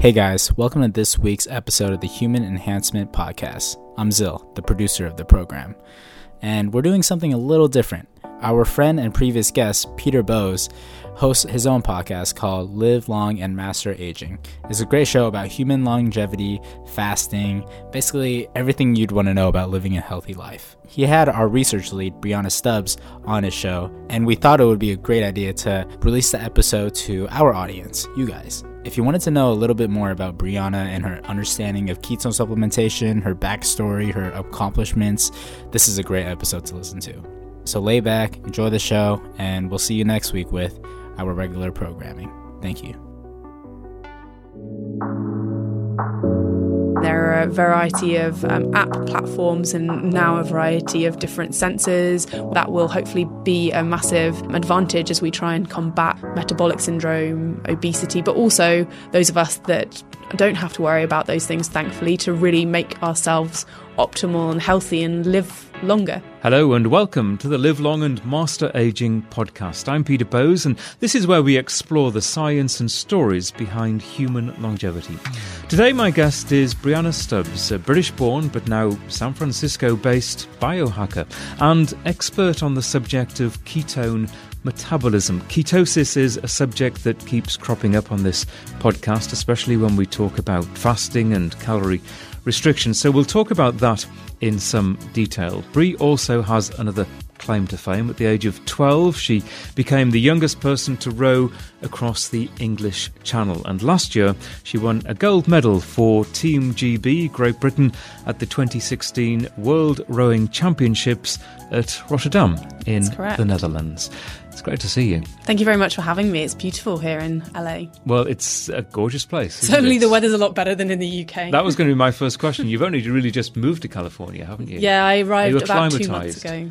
Hey guys, welcome to this week's episode of the Human Enhancement Podcast. I'm Zil, the producer of the program, and we're doing something a little different. Our friend and previous guest, Peter Bowes, hosts his own podcast called Live Long and Master Aging. It's a great show about human longevity, fasting, basically everything you'd want to know about living a healthy life. He had our research lead, Brianna Stubbs, on his show, and we thought it would be a great idea to release the episode to our audience, you guys. If you wanted to know a little bit more about Brianna and her understanding of ketone supplementation, her backstory, her accomplishments, this is a great episode to listen to. So lay back, enjoy the show, and we'll see you next week with our regular programming. Thank you. There are a variety of um, app platforms and now a variety of different sensors that will hopefully be a massive advantage as we try and combat metabolic syndrome, obesity, but also those of us that don't have to worry about those things, thankfully, to really make ourselves optimal and healthy and live longer. Hello and welcome to the Live Long and Master Aging podcast. I'm Peter Bowes, and this is where we explore the science and stories behind human longevity. Today, my guest is Brianna Stubbs, a British born but now San Francisco based biohacker and expert on the subject of ketone metabolism. Ketosis is a subject that keeps cropping up on this podcast, especially when we talk about fasting and calorie restrictions. So we'll talk about that in some detail. Brie also has another claim to fame. At the age of 12, she became the youngest person to row across the English Channel. And last year, she won a gold medal for Team GB Great Britain at the 2016 World Rowing Championships at Rotterdam in the Netherlands. It's great to see you. Thank you very much for having me. It's beautiful here in LA. Well, it's a gorgeous place. Certainly, the weather's a lot better than in the UK. That was going to be my first question. You've only really just moved to California, haven't you? Yeah, I arrived about two months ago.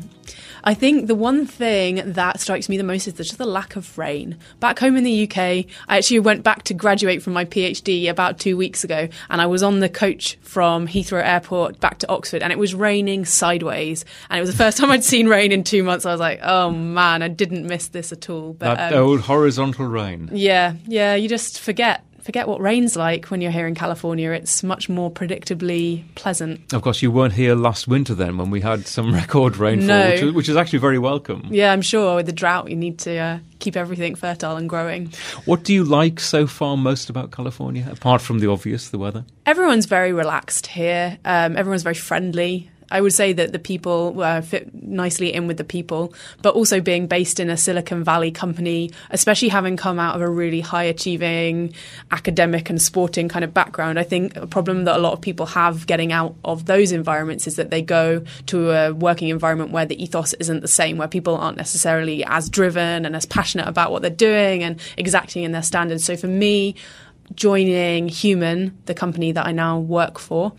I think the one thing that strikes me the most is just the lack of rain. Back home in the UK, I actually went back to graduate from my PhD about two weeks ago, and I was on the coach from Heathrow Airport back to Oxford, and it was raining sideways. And it was the first time I'd seen rain in two months. I was like, oh man, I didn't miss this at all. But, that um, old horizontal rain. Yeah, yeah, you just forget forget what rain's like when you're here in California. It's much more predictably pleasant. Of course, you weren't here last winter then when we had some record rainfall, no. which, which, is actually very welcome. Yeah, I'm sure. With the drought, you need to uh, keep everything fertile and growing. What do you like so far most about California, apart from the obvious, the weather? Everyone's very relaxed here. Um, everyone's very friendly. I would say that the people uh, fit nicely in with the people, but also being based in a Silicon Valley company, especially having come out of a really high achieving academic and sporting kind of background. I think a problem that a lot of people have getting out of those environments is that they go to a working environment where the ethos isn't the same, where people aren't necessarily as driven and as passionate about what they're doing and exacting in their standards. So for me, joining Human, the company that I now work for,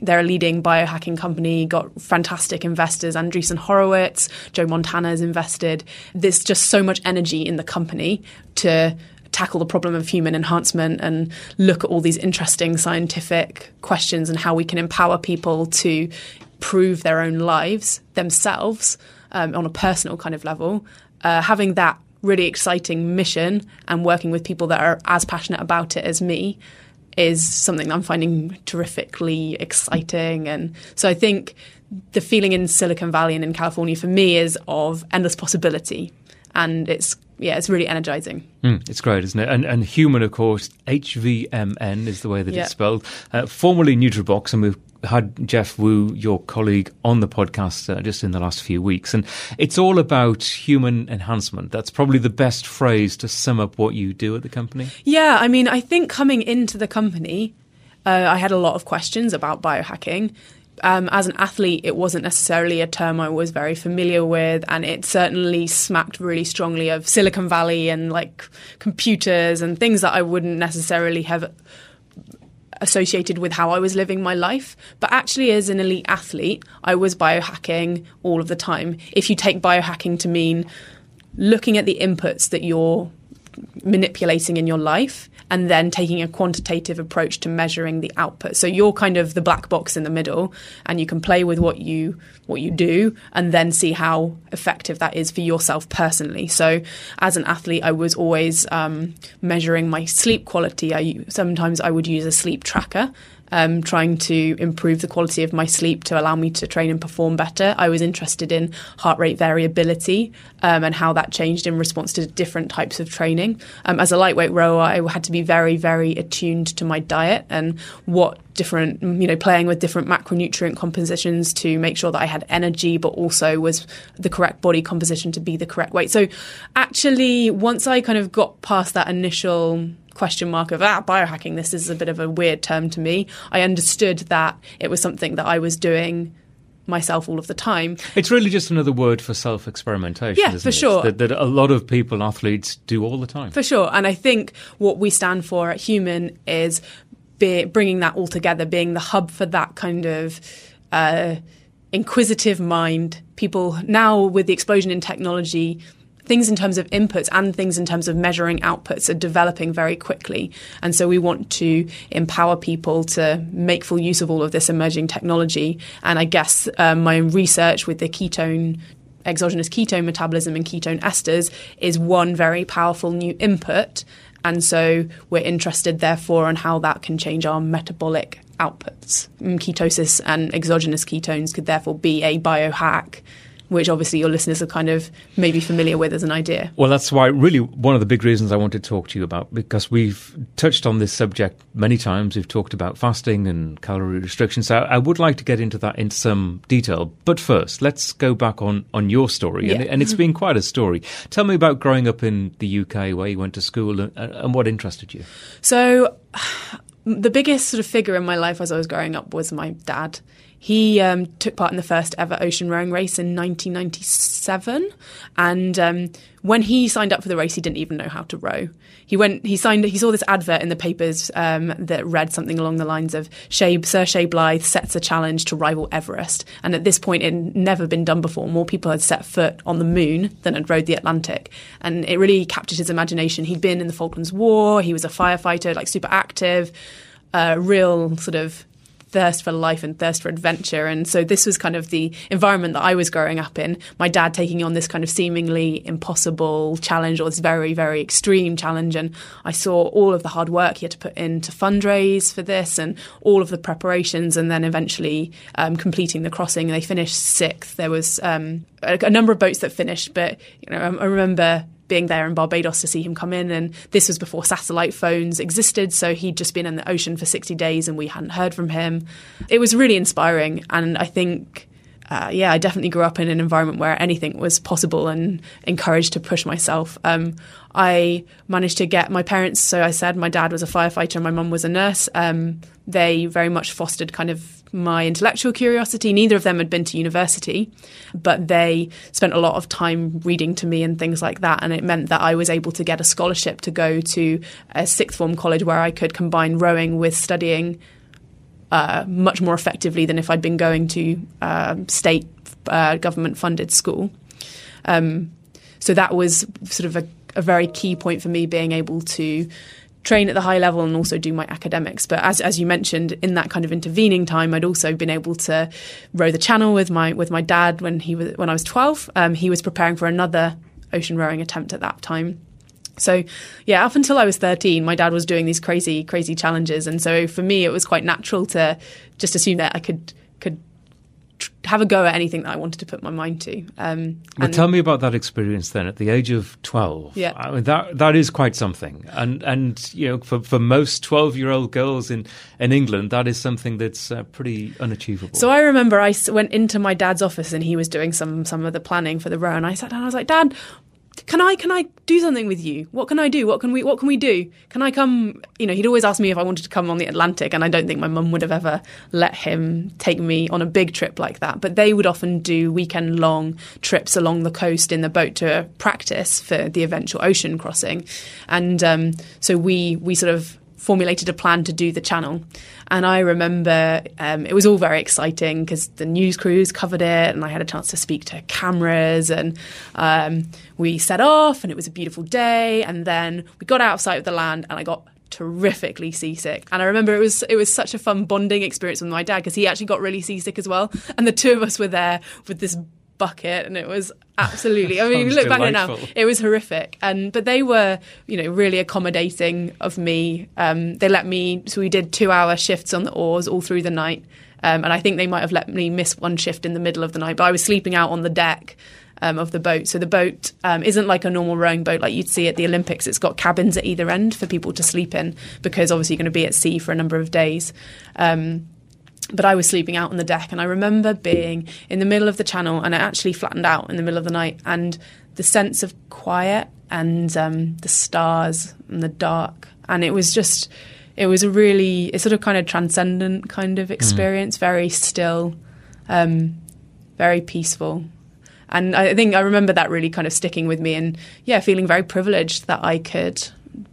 they're a leading biohacking company, got fantastic investors, Andreessen Horowitz, Joe Montana's invested. There's just so much energy in the company to tackle the problem of human enhancement and look at all these interesting scientific questions and how we can empower people to prove their own lives themselves um, on a personal kind of level. Uh, having that really exciting mission and working with people that are as passionate about it as me is something that I'm finding terrifically exciting. And so I think the feeling in Silicon Valley and in California for me is of endless possibility. And it's yeah, it's really energizing. Mm, it's great, isn't it? And, and human, of course, HVMN is the way that it's spelled. Uh, formerly Nootrobox, and we've had Geoff Woo, your colleague, on the podcast uh, just in the last few weeks. And it's all about human enhancement. That's probably the best phrase to sum up what you do at the company. Yeah, I mean, I think coming into the company, uh, I had a lot of questions about biohacking um, as an athlete, it wasn't necessarily a term I was very familiar with, and it certainly smacked really strongly of Silicon Valley and like computers and things that I wouldn't necessarily have associated with how I was living my life. But actually, as an elite athlete, I was biohacking all of the time. If you take biohacking to mean looking at the inputs that you're manipulating in your life and then taking a quantitative approach to measuring the output. So you're kind of the black box in the middle and you can play with what you what you do and then see how effective that is for yourself personally. So as an athlete I was always um, measuring my sleep quality. I sometimes I would use a sleep tracker um, trying to improve the quality of my sleep to allow me to train and perform better. I was interested in heart rate variability um, and how that changed in response to different types of training. Um, as a lightweight rower, I had to be very, very attuned to my diet and what different, you know, playing with different macronutrient compositions to make sure that I had energy, but also was the correct body composition to be the correct weight. So actually, once I kind of got past that initial question mark of ah biohacking this is a bit of a weird term to me. I understood that it was something that i was doing myself all of the time. It's really just another word for self experimentation yeah for it? sure. that, that, a lot of people athletes do all the time. For sure. And i think what we stand for at human is be, bringing that all together being the hub for that kind of uh, inquisitive mind. People now with the explosion in technology things in terms of inputs and things in terms of measuring outputs are developing very quickly. And so we want to empower people to make full use of all of this emerging technology. And I guess um, my own research with the ketone exogenous ketone metabolism and ketone esters is one very powerful new input. And so we're interested, therefore, on how that can change our metabolic outputs. Ketosis and exogenous ketones could therefore be a biohack which obviously your listeners are kind of maybe familiar with as an idea. Well, that's why really one of the big reasons I wanted to talk to you about because we've touched on this subject many times. We've talked about fasting and calorie restriction. So I would like to get into that in some detail. But first, let's go back on, on your story. Yeah. And, and, it's been quite a story. Tell me about growing up in the UK, where you went to school, and, and what interested you. So the biggest sort of figure in my life as I was growing up was my dad. He um, took part in the first ever ocean rowing race in 1997, and um, when he signed up for the race, he didn't even know how to row. He went, he signed, he saw this advert in the papers um, that read something along the lines of Sir Chay Blyth sets a challenge to rival Everest, and at this point, it had never been done before. More people had set foot on the moon than had rowed the Atlantic, and it really captured his imagination. He'd been in the Falklands War, he was a firefighter, like super active, uh, real sort of thirst for life and thirst for adventure. And so this was kind of the environment that I was growing up in. My dad taking on this kind of seemingly impossible challenge or this very, very extreme challenge. And I saw all of the hard work he had to put in to fundraise for this and all of the preparations and then eventually um, completing the crossing. They finished sixth. There was um, a, a number of boats that finished, but you know, I, I remember being there in Barbados to see him come in. And this was before satellite phones existed. So he'd just been in the ocean for 60 days and we hadn't heard from him. It was really inspiring. And I think. Uh, yeah, I definitely grew up in an environment where anything was possible and encouraged to push myself. Um, I managed to get my parents. So I said my dad was a firefighter and my mum was a nurse. Um, they very much fostered kind of my intellectual curiosity. Neither of them had been to university, but they spent a lot of time reading to me and things like that. And it meant that I was able to get a scholarship to go to a sixth form college where I could combine rowing with studying uh, much more effectively than if I'd been going to uh, state uh, government funded school. Um, so that was sort of a, a very key point for me being able to train at the high level and also do my academics. But as as you mentioned, in that kind of intervening time, I'd also been able to row the channel with my with my dad when he was when I was twelve. Um, he was preparing for another ocean rowing attempt at that time. So, yeah, up until I was 13, my dad was doing these crazy, crazy challenges. And so for me, it was quite natural to just assume that I could could have a go at anything that I wanted to put my mind to. Um, well, tell me about that experience then. At the age of twelve, yeah, I mean that that is quite something. And and you know, for for most twelve year old girls in in England, that is something that's uh, pretty unachievable. So I remember I went into my dad's office and he was doing some some of the planning for the row, and I sat down. I was like, Dad, can I can I do something with you? What can I do? What can we what can we do? Can I come? You know, he'd always ask me if I wanted to come on the Atlantic, and I don't think my mum would have ever let him take me on a big trip like that. But they would often do weekend long trips along the coast in the boat to practice for the eventual ocean crossing, and um, so we we sort of formulated a plan to do the channel. And I remember um, it was all very exciting because the news crews covered it, and I had a chance to speak to cameras. And um, we set off, and it was a beautiful day. And then we got out of sight of the land, and I got terrifically seasick. And I remember it was it was such a fun bonding experience with my dad because he actually got really seasick as well. And the two of us were there with this bucket and it was absolutely I mean you look back at it now it was horrific and but they were you know really accommodating of me um, they let me so we did two hour shifts on the oars all through the night um, and I think they might have let me miss one shift in the middle of the night but I was sleeping out on the deck um, of the boat. So the boat um, isn't like a normal rowing boat like you'd see at the Olympics. It's got cabins at either end for people to sleep in because obviously you're going to be at sea for a number of days. Um, but I was sleeping out on the deck, and I remember being in the middle of the channel, and it actually flattened out in the middle of the night, and the sense of quiet and um, the stars and the dark, and it was just, it was a really, it's sort of kind of transcendent kind of mm. experience, mm. very still, um, very peaceful, and I think I remember that really kind of sticking with me and yeah, feeling very privileged that I could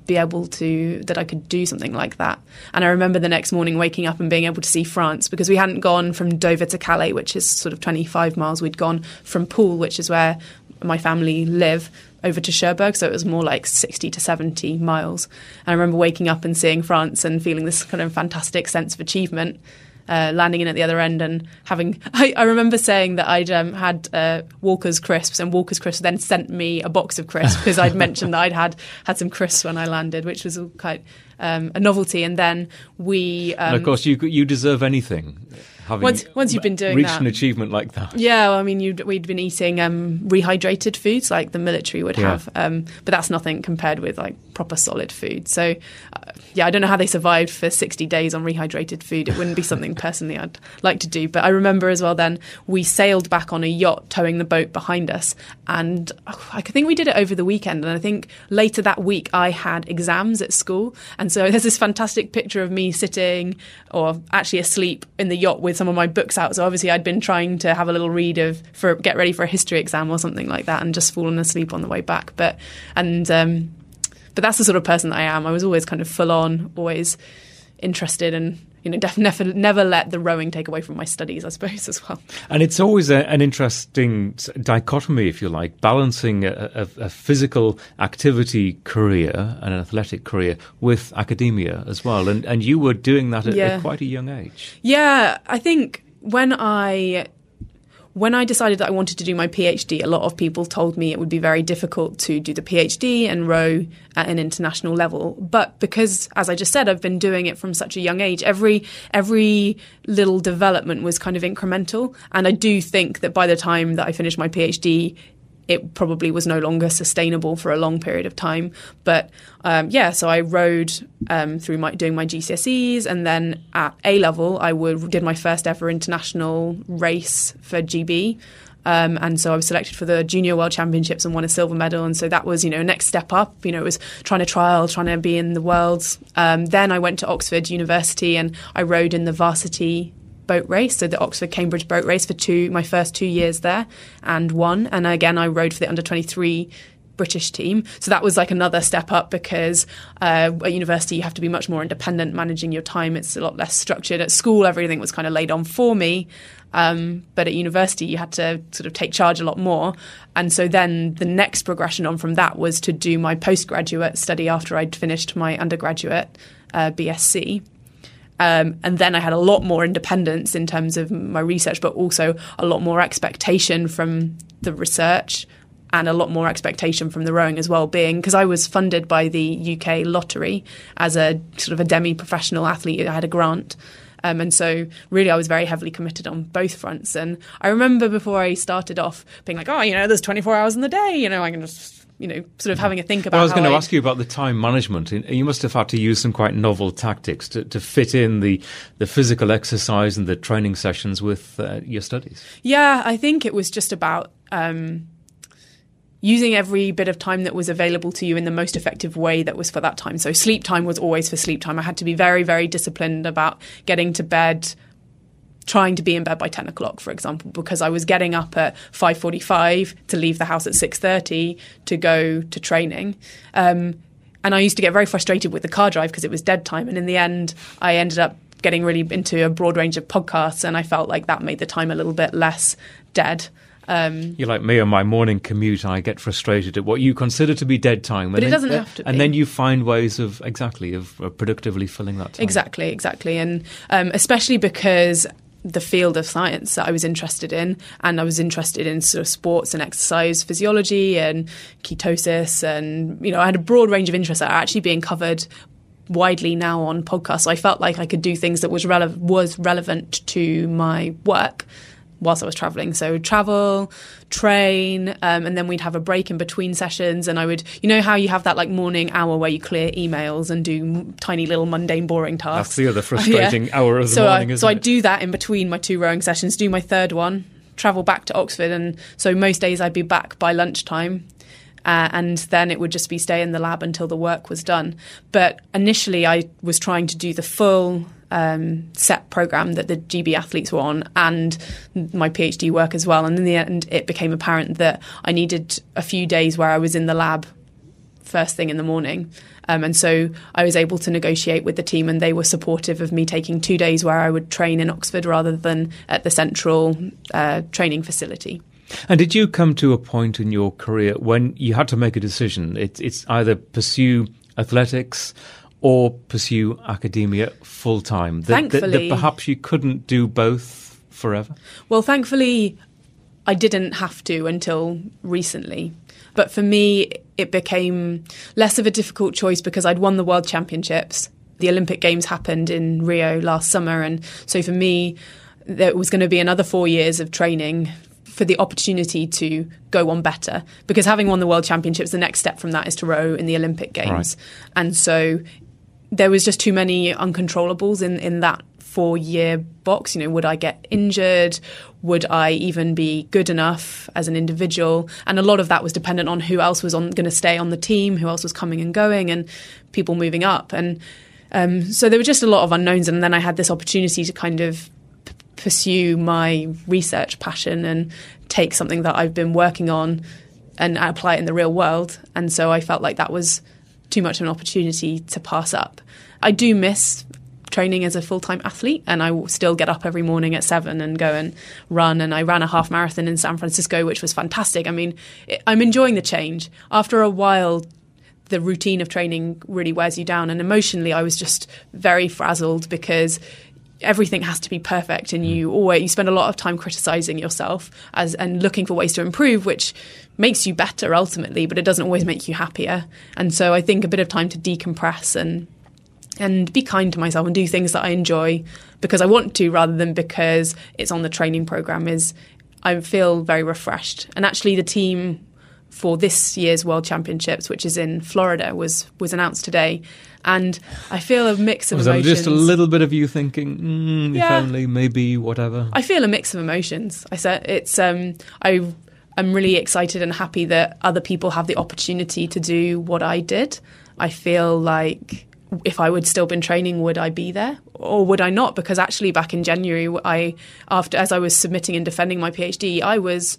be able to that I could do something like that. And I remember the next morning waking up and being able to see France because we hadn't gone from Dover to Calais, which is sort of 25 miles. We'd gone from Poole, which is where my family live, over to Cherbourg, so it was more like 60 to 70 miles. And I remember waking up and seeing France and feeling this kind of fantastic sense of achievement uh, landing in at the other end and having. I, I remember saying that I'd um, had uh, Walker's crisps, and Walker's crisps then sent me a box of crisps because I'd mentioned that I'd had had some crisps when I landed, which was quite um, a novelty. And then we, um, and of um, course, you you deserve anything having once, once you've been doing reached that. an achievement like that. Yeah, well, I mean, we'd been eating um, rehydrated foods like the military would yeah. have, um, but that's nothing compared with like proper solid food. So, uh, yeah, I don't know how they survived for 60 days on rehydrated food. It wouldn't be something personally I'd like to do. But I remember as well then we sailed back on a yacht towing the boat behind us. And oh, I think we did it over the weekend. And I think later that week I had exams at school. And so there's this fantastic picture of me sitting or actually asleep in the yacht with some of my books out. So obviously I'd been trying to have a little read of for get ready for a history exam or something like that and just fallen asleep on the way back. But and um, but that's the sort of person that I am. I was always kind of full on, always interested and you know, def- never, never let the rowing take away from my studies, I suppose, as well. And it's always a, an interesting dichotomy, if you like, balancing a, a, a, physical activity career and an athletic career with academia as well. And, and you were doing that at, yeah. at quite a young age. Yeah, I think when I when I decided that I wanted to do my PhD, a lot of people told me it would be very difficult to do the PhD and row at an international level. But because, as I just said, I've been doing it from such a young age, every every little development was kind of incremental. And I do think that by the time that I finished my PhD, it probably was no longer sustainable for a long period of time. But um, yeah, so I rowed um, through my doing my GCSEs, and then at A level, I would, did my first ever international race for GB. Um, and so I was selected for the Junior World Championships and won a silver medal. And so that was, you know, next step up. You know, it was trying to trial, trying to be in the worlds. Um, then I went to Oxford University and I rowed in the varsity boat race, so the Oxford Cambridge boat race for two my first two years there, and won. And again, I rowed for the under twenty three British team. So that was like another step up because uh, at university you have to be much more independent, managing your time. It's a lot less structured. At school, everything was kind of laid on for me. Um, but at university, you had to sort of take charge a lot more. And so then the next progression on from that was to do my postgraduate study after I'd finished my undergraduate uh, BSc. Um, and then I had a lot more independence in terms of my research, but also a lot more expectation from the research and a lot more expectation from the rowing as well, being because I was funded by the UK lottery as a sort of a demi professional athlete. I had a grant. Um, and so, really, I was very heavily committed on both fronts. And I remember before I started off being like, oh, you know, there's 24 hours in the day, you know, I can just you know, sort of having a think about. Well, I was going to ask you about the time management. You must have had to use some quite novel tactics to, to fit in the the physical exercise and the training sessions with uh, your studies. Yeah, I think it was just about. Um, using every bit of time that was available to you in the most effective way that was for that time. So sleep time was always for sleep time. I had to be very, very disciplined about getting to bed trying to be in bed by 10 o'clock for example because i was getting up at 5.45 to leave the house at 6.30 to go to training um, and I used to get very frustrated with the car drive because it was dead time. And in the end, I ended up getting really into a broad range of podcasts, and I felt like that made the time a little bit less dead. Um, You're like me on my morning commute. I get frustrated at what you consider to be dead time, but it then, doesn't have to. Be. And then you find ways of exactly of, of productively filling that time. Exactly, exactly, and um, especially because the field of science that I was interested in, and I was interested in sort of sports and exercise physiology and ketosis, and you know I had a broad range of interests that are actually being covered widely now on podcasts. So I felt like I could do things that was rele- was relevant to my work whilst I was traveling. So travel, train, um, and then we'd have a break in between sessions. And I would, you know, how you have that like morning hour where you clear emails and do tiny little mundane, boring tasks. That's the other frustrating yeah. hour of the so morning, I, So I do that in between my two rowing sessions. Do my third one, travel back to Oxford, and so most days I'd be back by lunchtime. Uh, and then it would just be stay in the lab until the work was done. But initially, I was trying to do the full um, set program that the GB athletes were on and my PhD work as well. And in the end, it became apparent that I needed a few days where I was in the lab first thing in the morning. Um, and so I was able to negotiate with the team, and they were supportive of me taking two days where I would train in Oxford rather than at the central uh, training facility. And did you come to a point in your career when you had to make a decision? It, it's either pursue athletics or pursue academia full time? That, that, that perhaps you couldn't do both forever? Well, thankfully, I didn't have to until recently. But for me, it became less of a difficult choice because I'd won the World Championships. The Olympic Games happened in Rio last summer. And so for me, there was going to be another four years of training for the opportunity to go on better. Because having won the World Championships, the next step from that is to row in the Olympic Games. Right. And so there was just too many uncontrollables in, in that four year box. You know, would I get injured? Would I even be good enough as an individual? And a lot of that was dependent on who else was on going to stay on the team, who else was coming and going, and people moving up. And um, so there were just a lot of unknowns. And then I had this opportunity to kind of p- pursue my research passion and take something that I've been working on and apply it in the real world. And so I felt like that was too much of an opportunity to pass up. I do miss training as a full time athlete, and I still get up every morning at seven and go and run. And I ran a half marathon in San Francisco, which was fantastic. I mean, I'm enjoying the change. After a while, the routine of training really wears you down, and emotionally, I was just very frazzled because everything has to be perfect and you mm. always you spend a lot of time criticizing yourself as and looking for ways to improve which makes you better ultimately but it doesn't always make you happier. And so i think a bit of time to decompress and and be kind to myself and do things that i enjoy because i want to rather than because it's on the training program is i feel very refreshed. And actually the team for this year's world championships which is in florida was was announced today and I feel a mix of Was emotions. just a little bit of you thinking, mm, yeah. if only, maybe, whatever? I feel a mix of emotions. I said it's um, I I'm really excited and happy that other people have the opportunity to do what I did. I feel like if I would still been training, would I be there or would I not? Because actually, back in January, I after as I was submitting and defending my PhD, I was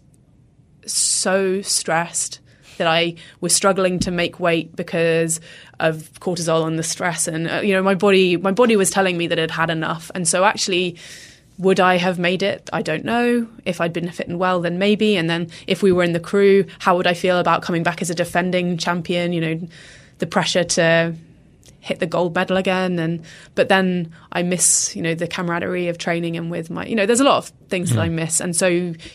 so stressed that I was struggling to make weight because of cortisol and the stress, and uh, you know my body my body was telling me that it had enough, and so actually. Would I have made it? I don't know. If I'd been fit and well, then maybe. And then if we were in the crew, how would I feel about coming back as a defending champion? You know, the pressure to hit the gold medal again and but then I miss you know the camaraderie of training and with my you know there's a lot of things mm. that I hmm. miss and so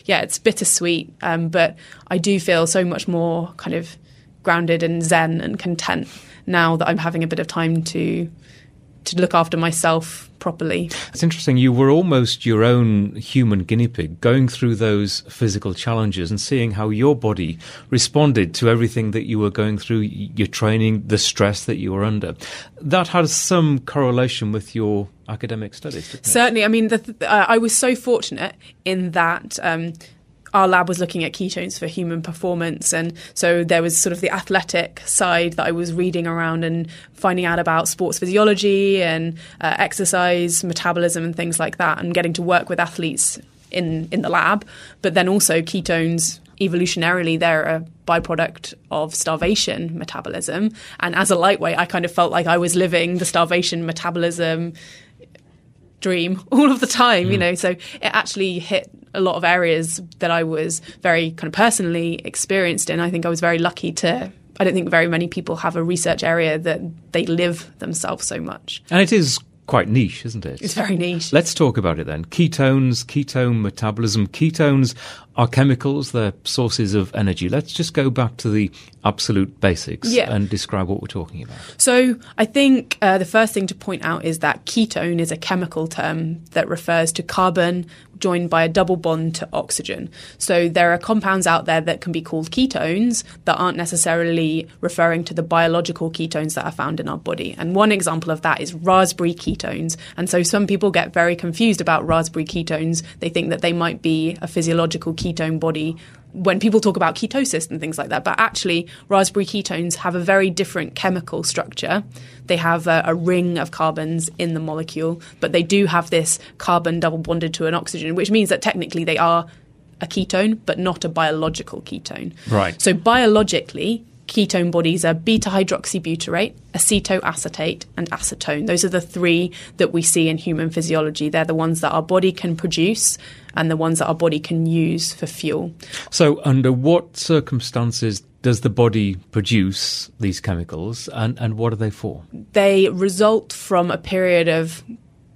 yeah it's bittersweet um, but I do feel so much more kind of grounded and zen and content now that I'm having a bit of time to to look after myself properly. It's interesting. You were almost your own human guinea pig, going through those physical challenges and seeing how your body responded to everything that you were going through, your training, the stress that you were under. That has some correlation with your academic studies. Certainly. I mean, the, uh, I was so fortunate in that. Um, our lab was looking at ketones for human performance. And so there was sort of the athletic side that I was reading around and finding out about sports physiology and uh, exercise, metabolism, and things like that, and getting to work with athletes in, in the lab. But then also ketones evolutionarily they're a byproduct of starvation metabolism. And as a lightweight, I kind of felt like I was living the starvation metabolism dream all of the time, mm. you know. So it actually hit a lot of areas that I was very kind of personally experienced in. I think I was very lucky to. I don't think very many people have a research area that they live themselves so much. And it is quite niche, isn't it? It's very niche. Let's talk about it then. Ketones, ketone metabolism. Ketones are chemicals, they're sources of energy. Let's just go back to the absolute basics yeah. and describe what we're talking about. So, I think uh, the first thing to point out is that ketone is a chemical term that refers to carbon joined by a double bond to oxygen. So, there are compounds out there that can be called ketones that aren't necessarily referring to the biological ketones that are found in our body. And one example of that is raspberry ketones. And so, some people get very confused about raspberry ketones. They think that they might be a physiological ketone body when people talk about ketosis and things like that. But actually, raspberry ketones have a very different chemical structure. They have a, a, ring of carbons in the molecule, but they do have this carbon double bonded to an oxygen, which means that technically they are a ketone, but not a biological ketone. Right. So biologically, ketone bodies are beta hydroxybutyrate, acetoacetate, and acetone. Those are the three that we see in human physiology. They're the ones that our body can produce and the ones that our body can use for fuel. So, under what circumstances does the body produce these chemicals and, and what are they for? They result from a period of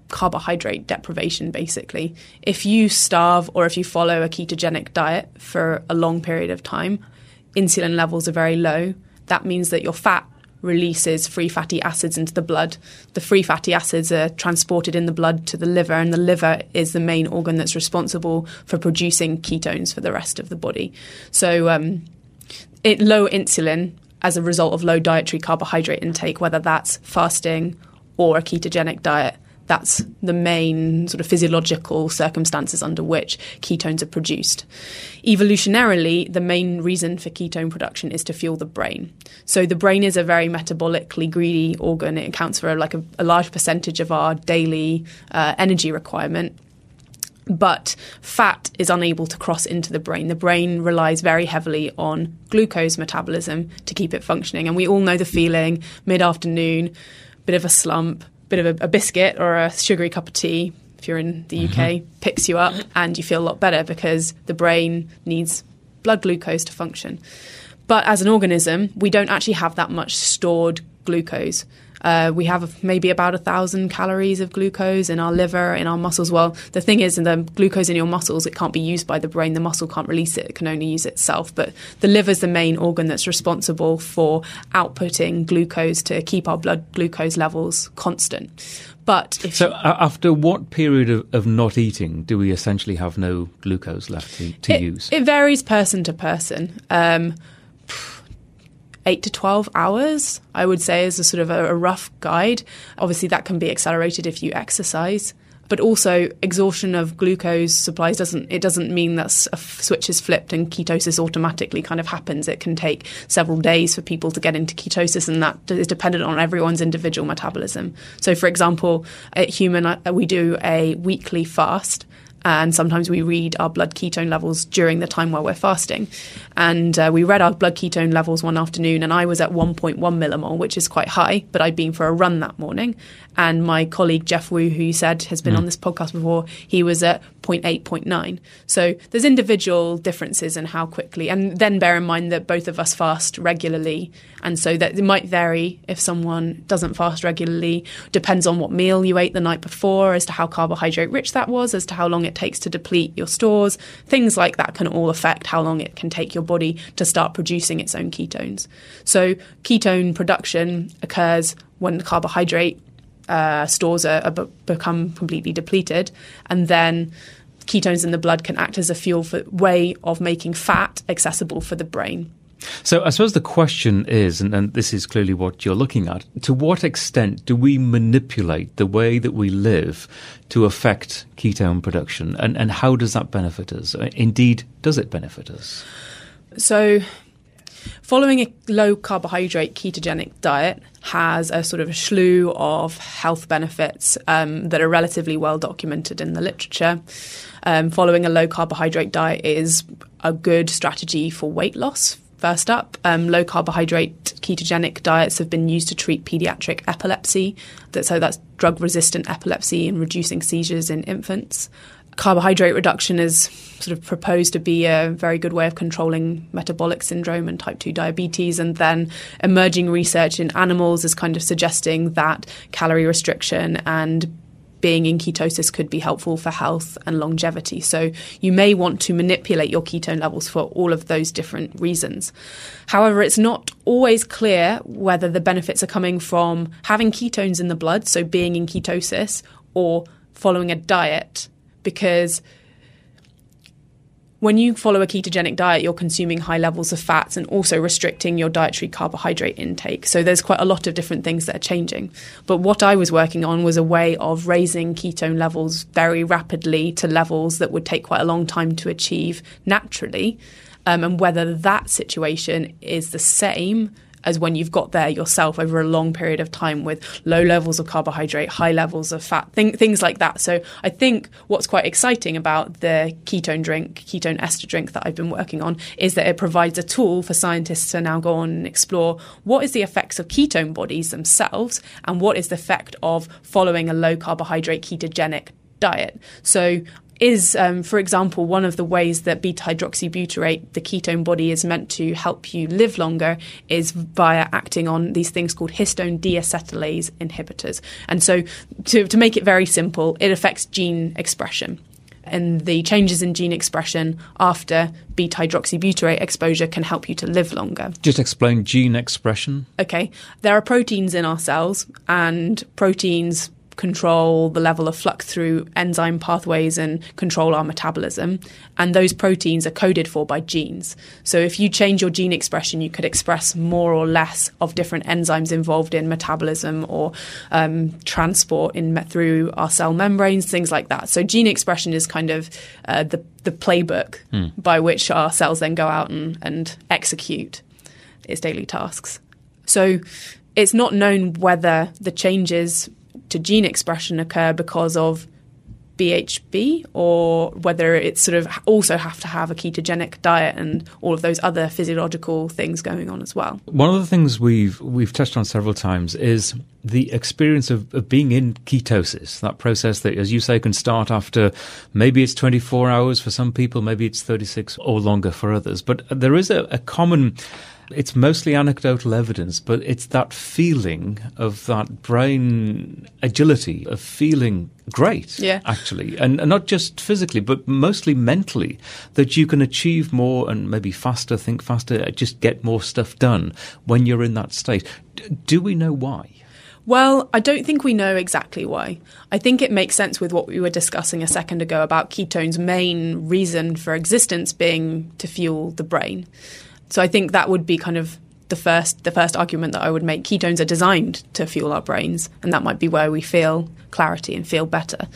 carbohydrate deprivation, basically. If you starve or if you follow a ketogenic diet for a long period of time, insulin levels are very low. That means that your fat releases free fatty acids into the blood. The free fatty acids are transported in the blood to the liver, and the liver is the main organ that's responsible for producing ketones for the rest of the body. So, um, it, low insulin as a result of low dietary carbohydrate intake, whether that's fasting or a ketogenic diet, that's the main sort of physiological circumstances under which ketones are produced. Evolutionarily, the main reason for ketone production is to fuel the brain. So the brain is a very metabolically greedy organ. It accounts for like a, a large percentage of our daily uh, energy requirement but fat is unable to cross into the brain. The brain relies very heavily on glucose metabolism to keep it functioning. And we all know the feeling mid afternoon, bit of a slump, bit of a, a, biscuit or a sugary cup of tea, if you're in the UK, mm-hmm. picks you up and you feel a lot better because the brain needs blood glucose to function. But as an organism, we don't actually have that much stored glucose. Uh, we have maybe about a thousand calories of glucose in our liver, in our muscles. Well, the thing is, in the glucose in your muscles, it can't be used by the brain. The muscle can't release it; it can only use itself. But the liver is the main organ that's responsible for outputting glucose to keep our blood glucose levels constant. But so, after what period of, of, not eating do we essentially have no glucose left to, to it, use? It varies person to person. Um, eight to 12 hours, I would say, is a sort of a, a rough guide. Obviously, that can be accelerated if you exercise. But also exhaustion of glucose supplies doesn't it doesn't mean that a switch is flipped and ketosis automatically kind of happens. It can take several days for people to get into ketosis and that is dependent on everyone's individual metabolism. So for example at human uh, we do a weekly fast and sometimes we read our blood ketone levels during the time while we're fasting. And uh, we read our blood ketone levels one afternoon, and I was at 1.1 millimole, which is quite high, but I'd been for a run that morning. And my colleague Geoff Woo, who you said has been mm. on this podcast before, he was at 0.8, 0.9. So there's individual differences in how quickly. And then bear in mind that both of us fast regularly. And so that it might vary if someone doesn't fast regularly. Depends on what meal you ate the night before, as to how carbohydrate rich that was, as to how long it takes to deplete your stores. Things like that can all affect how long it can take your body to start producing its own ketones. So ketone production occurs when the carbohydrate uh, stores are, are become completely depleted, and then ketones in the blood can act as a fuel for way of making fat accessible for the brain. So I suppose the question is, and, and, this is clearly what you're looking at, to what extent do we manipulate the way that we live to affect ketone production? And, and how does that benefit us? Indeed, does it benefit us? So following a low carbohydrate ketogenic diet has a sort of a slew of health benefits um, that are relatively well documented in the literature. Um, following a low carbohydrate diet is a good strategy for weight loss. First up, um, low carbohydrate ketogenic diets have been used to treat pediatric epilepsy. so that's drug resistant epilepsy and reducing seizures in infants carbohydrate reduction is sort of proposed to be a very good way of controlling metabolic syndrome and type 2 diabetes. And then emerging research in animals is kind of suggesting that calorie restriction and being in ketosis could be helpful for health and longevity. So you may want to manipulate your ketone levels for all of those different reasons. However, it's not always clear whether the benefits are coming from having ketones in the blood, so being in ketosis, or following a diet because when you follow a ketogenic diet, you're consuming high levels of fats and also restricting your dietary carbohydrate intake. So there's quite a lot of different things that are changing. But what I was working on was a way of raising ketone levels very rapidly to levels that would take quite a long time to achieve naturally. Um, and whether that situation is the same as when you've got there yourself over a long period of time with low levels of carbohydrate, high levels of fat, th- things like that. So I think what's quite exciting about the ketone drink, ketone ester drink that I've been working on is that it provides a tool for scientists to now go on and explore what is the effects of ketone bodies themselves and what is the effect of following a low carbohydrate ketogenic diet. So is, um, for example, one of the ways that beta hydroxybutyrate, the ketone body, is meant to help you live longer is via acting on these things called histone deacetylase inhibitors. And so, to, to make it very simple, it affects gene expression. And the changes in gene expression after beta hydroxybutyrate exposure can help you to live longer. Just explain gene expression. Okay. There are proteins in our cells, and proteins control the level of flux through enzyme pathways and control our metabolism. And those proteins are coded for by genes. So if you change your gene expression, you could express more or less of different enzymes involved in metabolism or um, transport in through our cell membranes, things like that. So gene expression is kind of uh, the the playbook mm. by which our cells then go out and, and execute its daily tasks. So it's not known whether the changes to gene expression occur because of BHB or whether it's sort of also have to have a ketogenic diet and all of those other physiological things going on as well. One of the things we've we've touched on several times is the experience of, of being in ketosis, that process that, as you say, can start after maybe it's 24 hours for some people, maybe it's 36 or longer for others. But there is a, a common it's mostly anecdotal evidence, but it's that feeling of that brain agility, of feeling great, yeah. actually. And, and, not just physically, but mostly mentally, that you can achieve more and maybe faster, think faster, just get more stuff done when you're in that state. D- do we know why? Well, I don't think we know exactly why. I think it makes sense with what we were discussing a second ago about ketones' main reason for existence being to fuel the brain. So I think that would be kind of the first the first argument that I would make. Ketones are designed to fuel our brains, and that might be where we feel clarity and feel better.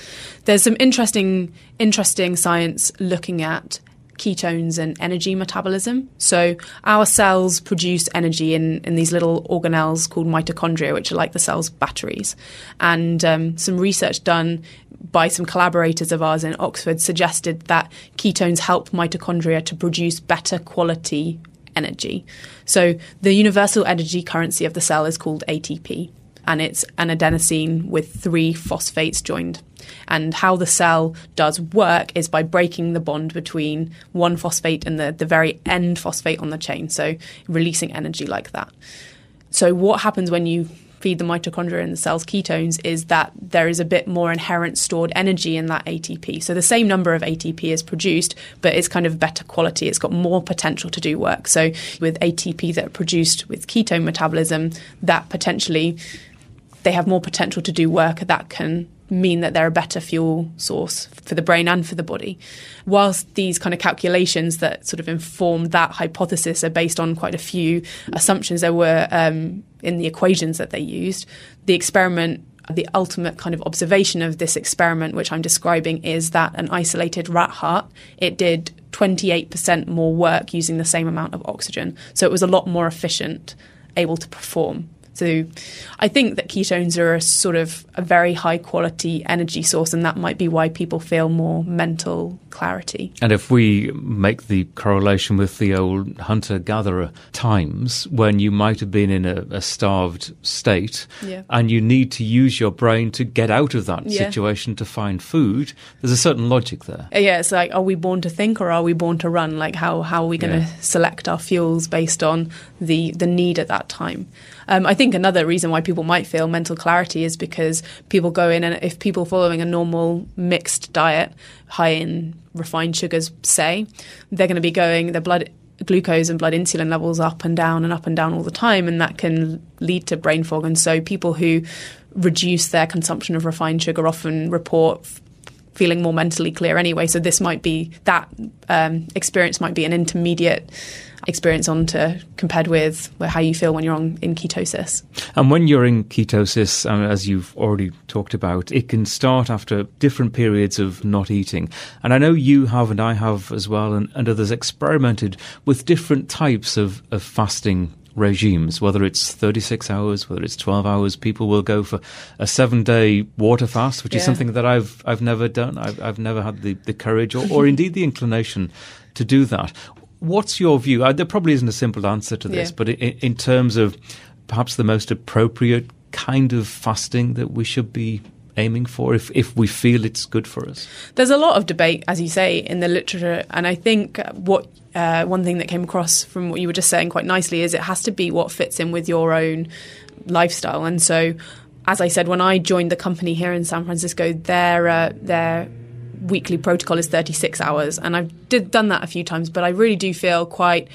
There's some interesting interesting science looking at ketones and energy metabolism. So our cells produce energy in, in these little organelles called mitochondria, which are like the cell's batteries. And um, some research done by some collaborators of ours in Oxford suggested that ketones help mitochondria to produce better quality energy. So the universal energy currency of the cell is called ATP, and it's an adenosine with three phosphates joined. And how the cell does work is by breaking the bond between one phosphate and the, the very end phosphate on the chain, so releasing energy like that. So, what happens when you feed the mitochondria and the cell's ketones is that there is a bit more inherent stored energy in that ATP. So the same number of ATP is produced, but it's kind of better quality. It's got more potential to do work. So with ATP that are produced with ketone metabolism, that potentially they have more potential to do work that can mean that they're a better fuel source for the brain and for the body. Whilst these kind of calculations that sort of inform that hypothesis are based on quite a few assumptions there were um, in the equations that they used, the experiment the ultimate kind of observation of this experiment, which I'm describing, is that an isolated rat heart, it did 28% more work using the same amount of oxygen. So it was a lot more efficient, able to perform. So I think that ketones are a sort of a very high quality energy source, and that might be why people feel more mental clarity. And if we make the correlation with the old hunter gatherer times when you might have been in a, a starved state Yeah. and you need to use your brain to get out of that Yeah. situation to find food, there's a certain logic there. Uh, Yeah, it's like, are we born to think or are we born to run? Like, how, how are we going to Yeah. select our fuels based on the, the need at that time? Um, I think another reason why people might feel mental clarity is because people go in and if people following a normal mixed diet, high in refined sugars, say, they're going to be going, their blood glucose and blood insulin levels up and down and up and down all the time, and that can lead to brain fog. And so people who reduce their consumption of refined sugar often report feeling more mentally clear anyway. So this might be that um, experience might be an intermediate experience on to compared with how you feel when you're on in ketosis. And when you're in ketosis, um, as you've already talked about, it can start after different periods of not eating. And I know you have, and I have as well, and, and others experimented with different types of, of fasting regimes, whether it's 36 hours, whether it's 12 hours. People will go for a seven day water fast, which is something that I've, I've never done. I've, I've never had the, the courage or, or indeed the inclination to do that. What's your view? Uh, there probably isn't a simple answer to this, Yeah. but in, in terms of perhaps the most appropriate kind of fasting that we should be aiming for if, if we feel it's good for us? There's a lot of debate, as you say, in the literature, and I think what uh, one thing that came across from what you were just saying quite nicely is it has to be what fits in with your own lifestyle. And so, as I said, when I joined the company here in San Francisco, their uh, their weekly protocol is 36 hours, and I've did done that a few times, but I really do feel quite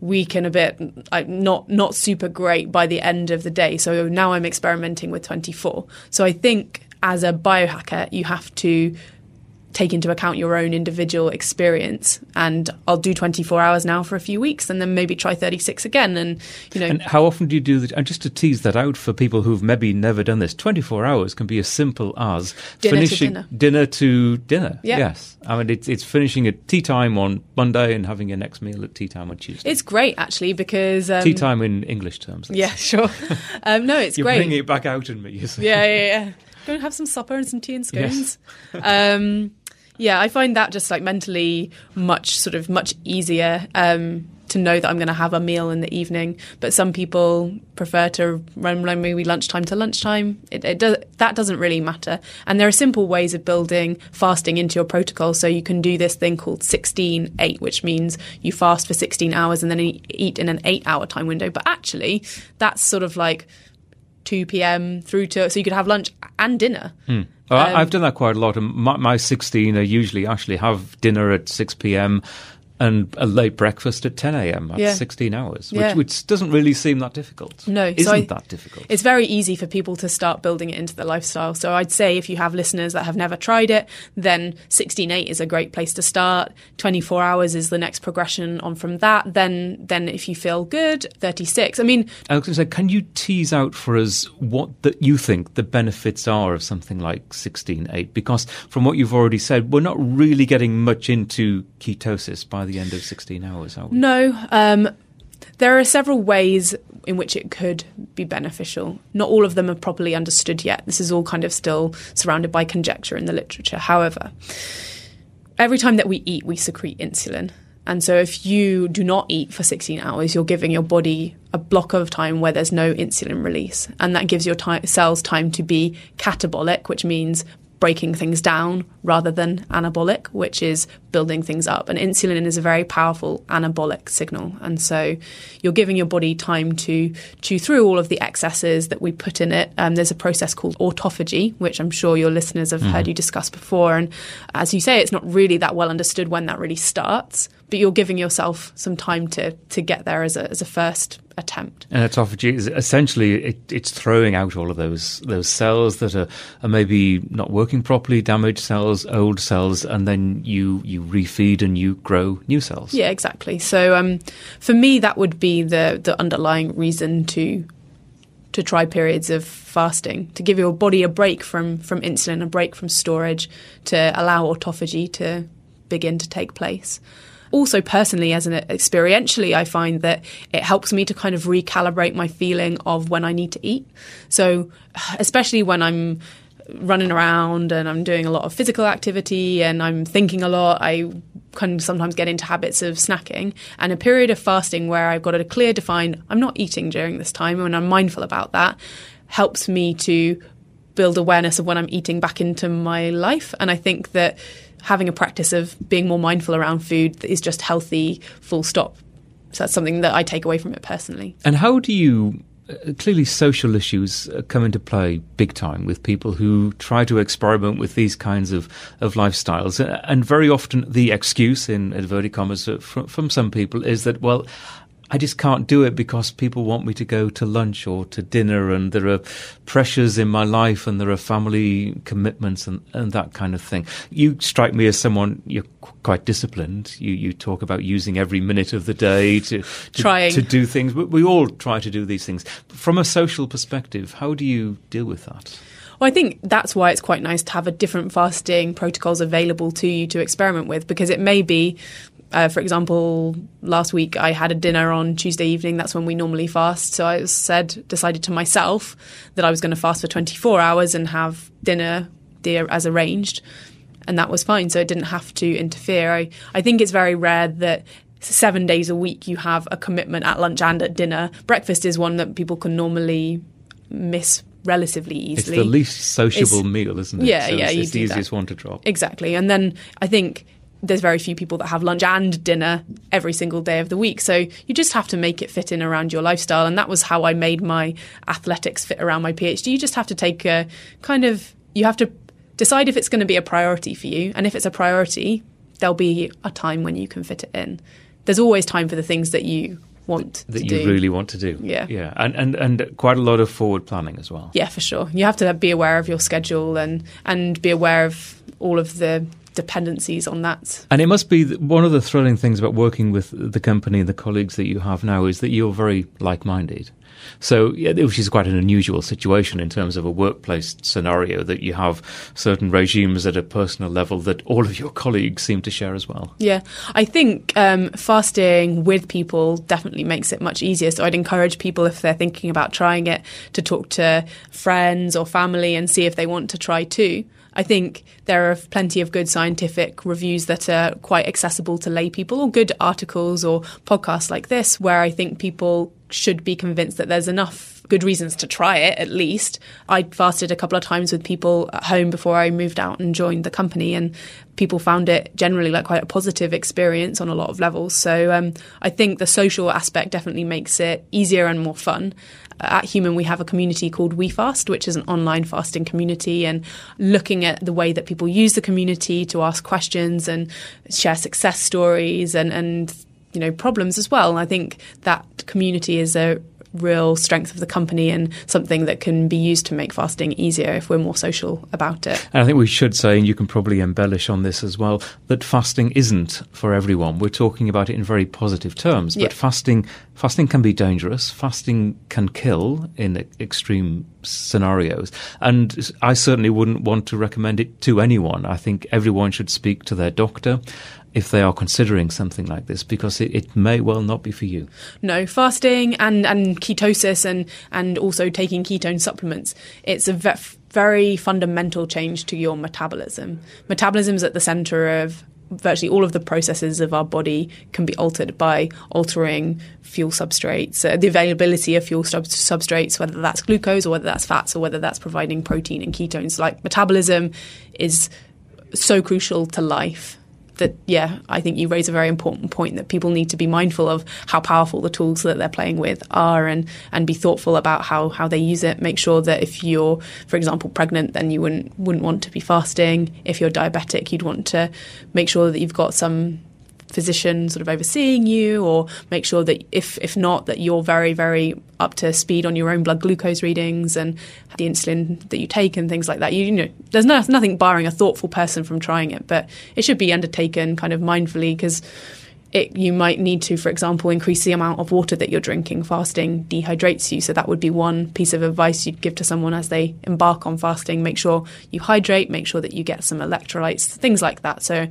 weak and a bit not not super great by the end of the day. So now I'm experimenting with 24. So I think as a biohacker, you have to take into account your own individual experience. And I'll do 24 hours now for a few weeks, and then maybe try 36 again. And you know, And how often do you do that? And just to tease that out for people who've maybe never done this, 24 hours can be as simple as Dinner to finishing dinner. dinner to dinner. Yeah. Yes. I mean, it's, it's finishing at tea time on Monday and having your next meal at tea time on Tuesday. it's great actually because um, tea time in English terms. Yeah, sure. um, no, it's You're great. bringing it back out in me. Yeah, yeah, yeah. Go and have some supper and some tea and Yes. scones. um, yeah, I find that just like mentally much sort of much easier um, to know that I'm going to have a meal in the evening. But some people prefer to run maybe lunchtime to lunchtime. It, it does that doesn't really matter. And there are simple ways of building fasting into your protocol. So you can do this thing called 16-8, which means you fast for 16 hours and then eat in an eight-hour time window. But actually, that's sort of like 2 p.m. through to so you could have lunch and dinner. I- Um, I've done that quite a lot. And my, my 16 I usually actually have dinner at 6 p.m. and a late breakfast at 10 a.m. That's Yeah. 16 hours, which, Yeah. which doesn't really seem that difficult. No, Isn't I- that difficult? It's very easy for people to start building it into their lifestyle. So I'd say if you have listeners that have never tried it, then 16.8 is a great place to start. 24 hours is the next progression on from that. Then, then if you feel good, 36. I mean, I was going to say, can you tease out for us what that you think the benefits are of something like 16.8? Because from what you've already said, we're not really getting much into ketosis by the end of 16 hours, are we? No, um, there are several ways in which it could be beneficial. Not all of them are properly understood yet. This is all kind of still surrounded by conjecture in the literature. However, every time that we eat, we secrete insulin. And so, if you do not eat for 16 hours, you're giving your body a block of time where there's no insulin release. And that gives your cells time to be catabolic, which means breaking things down rather than anabolic, which is building things up. And insulin is a very powerful anabolic signal. And so you're giving your body time to chew through all of the excesses that we put in it. Um, there's a process called autophagy, which I'm sure your listeners have heard you discuss before. And as you say, it's not really that well understood when that really starts, but you're giving yourself some time to, to get there as a, as a first attempt. And autophagy is essentially it, it's throwing out all of those those cells that are, are maybe not working properly, damaged cells, old cells, and then you you refeed and you grow new cells. Yeah, exactly. So um, for me, that would be the the underlying reason to to try periods of fasting to give your body a break from from insulin, a break from storage, to allow autophagy to begin to take place. Also personally as an experientially i find that it helps me to kind of recalibrate my feeling of when i need to eat. So especially when i'm running around and i'm doing a lot of physical activity and i'm thinking a lot i can sometimes get into habits of snacking and a period of fasting where i've got a clear defined i'm not eating during this time and i'm mindful about that helps me to build awareness of when i'm eating back into my life. And i think that having a practice of being more mindful around food that is just healthy, full stop. So that's something that I take away from it personally. And how do you uh, clearly social issues uh, come into play big time with people who try to experiment with these kinds of, of lifestyles. And very often the excuse, in inverted commas, uh, from, from some people is that, well, I just can't do it because people want me to go to lunch or to dinner, and there are pressures in my life, and there are family commitments, and, and that kind of thing. You strike me as someone you're quite disciplined. You you talk about using every minute of the day to to, to do things. We all try to do these things. From a social perspective, how do you deal with that? Well, I think that's why it's quite nice to have a different fasting protocols available to you to experiment with because it may be uh, for example, last week I had a dinner on Tuesday evening. That's when we normally fast. So I said, decided to myself that I was going to fast for 24 hours and have dinner as arranged. And that was fine. So it didn't have to interfere. I, I think it's very rare that seven days a week you have a commitment at lunch and at dinner. Breakfast is one that people can normally miss relatively easily. It's the least sociable it's, meal, isn't it? Yeah, so yeah. It's, it's the easiest that. one to drop. Exactly. And then I think there's very few people that have lunch and dinner every single day of the week. So you just have to make it fit in around your lifestyle. And that was how I made my athletics fit around my PhD. You just have to take a kind of, you have to decide if it's going to be a priority for you. And if it's a priority, there'll be a time when you can fit it in. There's always time for the things that you want that you do. really want to do. Yeah, yeah, and and and quite a lot of forward planning as well. Yeah, for sure. You have to be aware of your schedule and and be aware of all of the dependencies on that. And it must be one of the thrilling things about working with the company and the colleagues that you have now is that you're very like minded. So, yeah, which is quite an unusual situation in terms of a workplace scenario that you have certain regimes at a personal level that all of your colleagues seem to share as well. Yeah, I think um, fasting with people definitely makes it much easier. So, I'd encourage people if they're thinking about trying it to talk to friends or family and see if they want to try too. I think there are plenty of good scientific reviews that are quite accessible to lay people, or good articles or podcasts like this, where I think people should be convinced that there's enough good reasons to try it at least. I fasted a couple of times with people at home before I moved out and joined the company, and people found it generally like quite a positive experience on a lot of levels. So um, I think the social aspect definitely makes it easier and more fun at HVMN, we have a community called WeFast, which is an online fasting community, and looking at the way that people use the community to ask questions and share success stories and, and you know problems as well. I think that community is a real strength of the company and something that can be used to make fasting easier if we're more social about it. And I think we should say, and you can probably embellish on this as well, that fasting isn't for everyone. We're talking about it in very positive terms, but yeah. fasting fasting can be dangerous. Fasting can kill in extreme scenarios, and I certainly wouldn't want to recommend it to anyone. I think everyone should speak to their doctor if they are considering something like this because it, it, may well not be for you. No, fasting and, and ketosis and, and also taking ketone supplements, it's a ve- very fundamental change to your metabolism. Metabolism is at the center of virtually all of the processes of our body can be altered by altering fuel substrates, uh, the availability of fuel sub- substrates, whether that's glucose or whether that's fats or whether that's providing protein and ketones. Like metabolism is so crucial to life that yeah, I think you raise a very important point that people need to be mindful of how powerful the tools that they're playing with are and and be thoughtful about how how they use it. Make sure that if you're, for example, pregnant, then you wouldn't wouldn't want to be fasting. If you're diabetic, you'd want to make sure that you've got some physician sort of overseeing you or make sure that if if not that you're very very up to speed on your own blood glucose readings and the insulin that you take and things like that you, you know there's no, nothing barring a thoughtful person from trying it but it should be undertaken kind of mindfully because it, you might need to, for example, increase the amount of water that you're drinking. Fasting dehydrates you. So, that would be one piece of advice you'd give to someone as they embark on fasting. Make sure you hydrate, make sure that you get some electrolytes, things like that. So,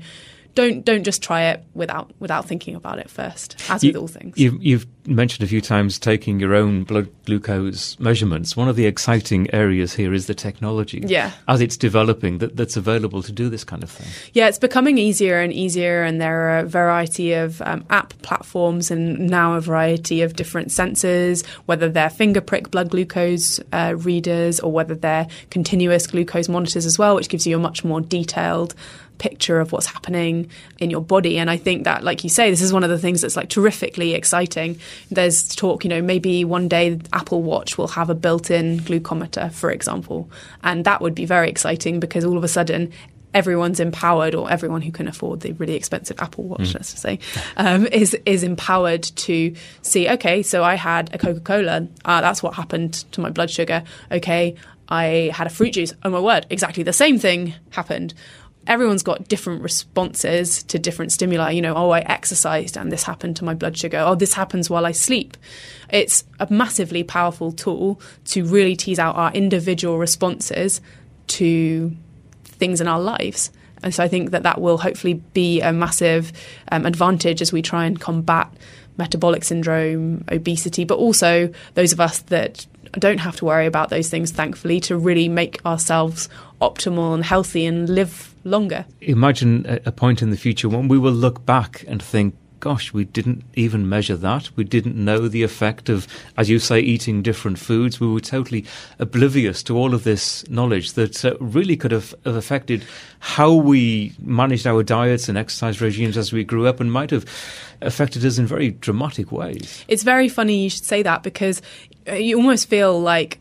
don't don't just try it without without thinking about it first, as You- with all things. You've, you've mentioned a few times taking your own blood glucose measurements. One of the exciting areas here is the technology. Yeah. As it's developing, that, that's available to do this kind of thing. Yeah, it's becoming easier and easier, and there are a variety of um, app platforms and now a variety of different sensors, whether they're finger prick blood glucose uh, readers or whether they're continuous glucose monitors as well, which gives you a much more detailed picture of what's happening in your body. And I think that, like you say, this is one of the things that's like terrifically exciting. There's talk, you know, maybe one day Apple Watch will have a built in glucometer, for example. And that would be very exciting because all of a sudden, everyone's empowered, or everyone who can afford the really expensive Apple Watch, let's just say, um, is is empowered to see. Okay, so I had a Coca Cola. Uh, that's what happened to my blood sugar. Okay, I had a fruit juice. Oh my word, exactly the same thing happened. Everyone's got different responses to different stimuli. You know, oh, I exercised and this happened to my blood sugar. Oh, this happens while I sleep. It's a massively powerful tool to really tease out our individual responses to things in our lives. And so I think that that will hopefully be a massive um, advantage as we try and combat metabolic syndrome, obesity, but also those of us that don't have to worry about those things, thankfully, to really make ourselves optimal and healthy and live longer. Imagine a, point in the future when we will look back and think, gosh, we didn't even measure that. We didn't know the effect of, as you say, eating different foods. We were totally oblivious to all of this knowledge that uh, really could have, have affected how we managed our diets and exercise regimes as we grew up and might have affected us in very dramatic ways. It's very funny you should say that because uh, you almost feel like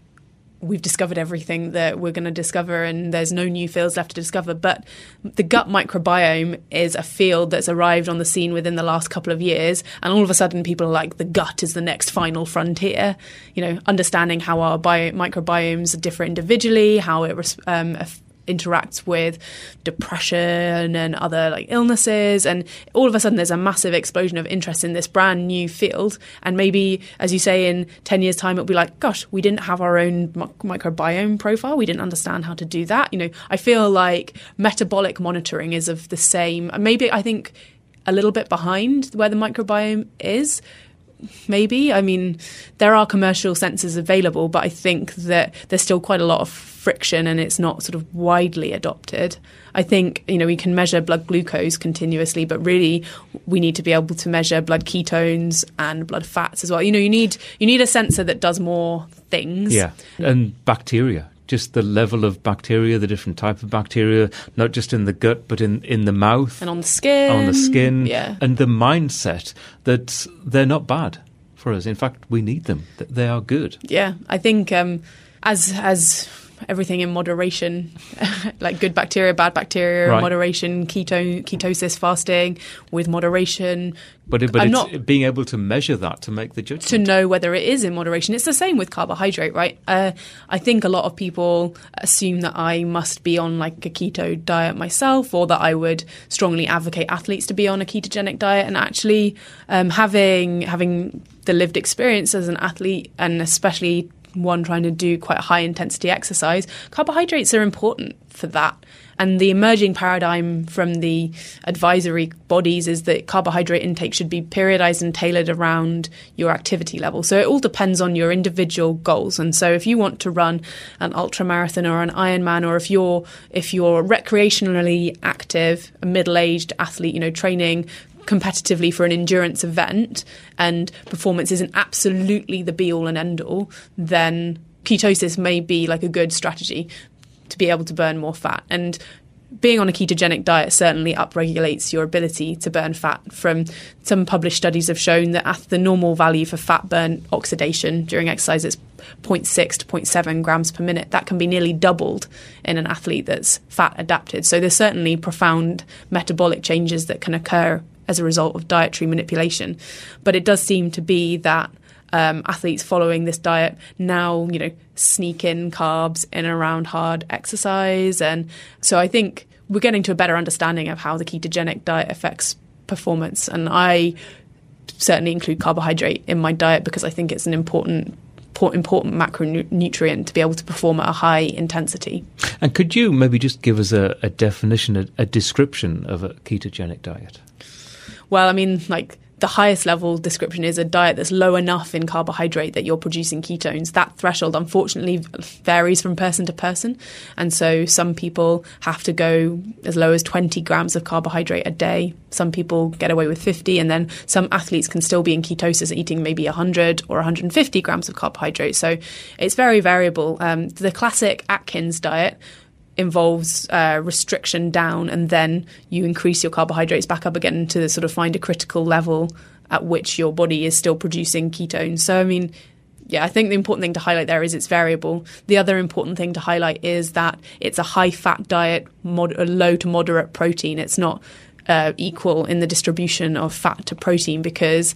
we've discovered everything that we're going to discover and there's no new fields left to discover. But the gut microbiome is a field that's arrived on the scene within the last couple of years. And all of a sudden, people are like, the gut is the next final frontier. You know, understanding how our bio- microbiomes differ individually, how it um, interacts with depression and other like illnesses and all of a sudden there's a massive explosion of interest in this brand new field. And maybe as you say in 10 years time it'll be like gosh we didn't have our own microbiome profile. We didn't understand how to do that. You know i feel like metabolic monitoring is of the same. Maybe i think a little bit behind where the microbiome is maybe. I mean, there are commercial sensors available, but I think that there's still quite a lot of friction and it's not sort of widely adopted. I think, you know, we can measure blood glucose continuously, but really we need to be able to measure blood ketones and blood fats as well. You know, you need you need a sensor that does more things. Yeah. And bacteria. Just the level of bacteria, the different type of bacteria, not just in the gut, but in, in the mouth. And on the skin. on the skin Yeah. and the mindset that they're not bad for us. In fact, we need them. That they are good. Yeah, I think um, as as everything in moderation, like good bacteria, bad bacteria, Right. moderation, keto ketosis fasting with moderation. But it, but I'm it's not being able to measure that to make the judgment. to know whether it is in moderation. It's the same with carbohydrate, right? Uh, I think a lot of people assume that I must be on like a keto diet myself, or that I would strongly advocate athletes to be on a ketogenic diet. And actually, um, having having the lived experience as an athlete, and especially one trying to do quite high intensity exercise, carbohydrates are important for that. And the emerging paradigm from the advisory bodies is that carbohydrate intake should be periodized and tailored around your activity level. So it all depends on your individual goals. And so if you want to run an ultra marathon or an Ironman, or if you're if you're recreationally active, a middle-aged athlete, you know, training competitively for an endurance event and performance isn't absolutely the be all and end all, then ketosis may be like a good strategy to be able to burn more fat. And being on a ketogenic diet certainly upregulates your ability to burn fat. From some published studies have shown that at the normal value for fat burn oxidation during exercise is 0.6 to 0.7 grams per minute. That can be nearly doubled in an athlete that's fat adapted. So there's certainly profound metabolic changes that can occur as a result of dietary manipulation. But it does seem to be that um, athletes following this diet now, you know, sneak in carbs in around hard exercise. And so I think we're getting to a better understanding of how the ketogenic diet affects performance. And I certainly include carbohydrate in my diet because I think it's an important important macronutrient to be able to perform at a high intensity. And could you maybe just give us a, a definition, a, a description of a ketogenic diet? Well, I mean, like the highest level description is a diet that's low enough in carbohydrate that you're producing ketones. That threshold, unfortunately, varies from person to person. And so some people have to go as low as 20 grams of carbohydrate a day. Some people get away with 50. And then some athletes can still be in ketosis eating maybe 100 or 150 grams of carbohydrate. So it's very variable. Um, the classic Atkins diet involves uh, restriction down and then you increase your carbohydrates back up again to sort of find a critical level at which your body is still producing ketones. So, I mean, yeah, I think the important thing to highlight there is it's variable. The other important thing to highlight is that it's a high fat diet, mod- low to moderate protein. It's not uh, equal in the distribution of fat to protein because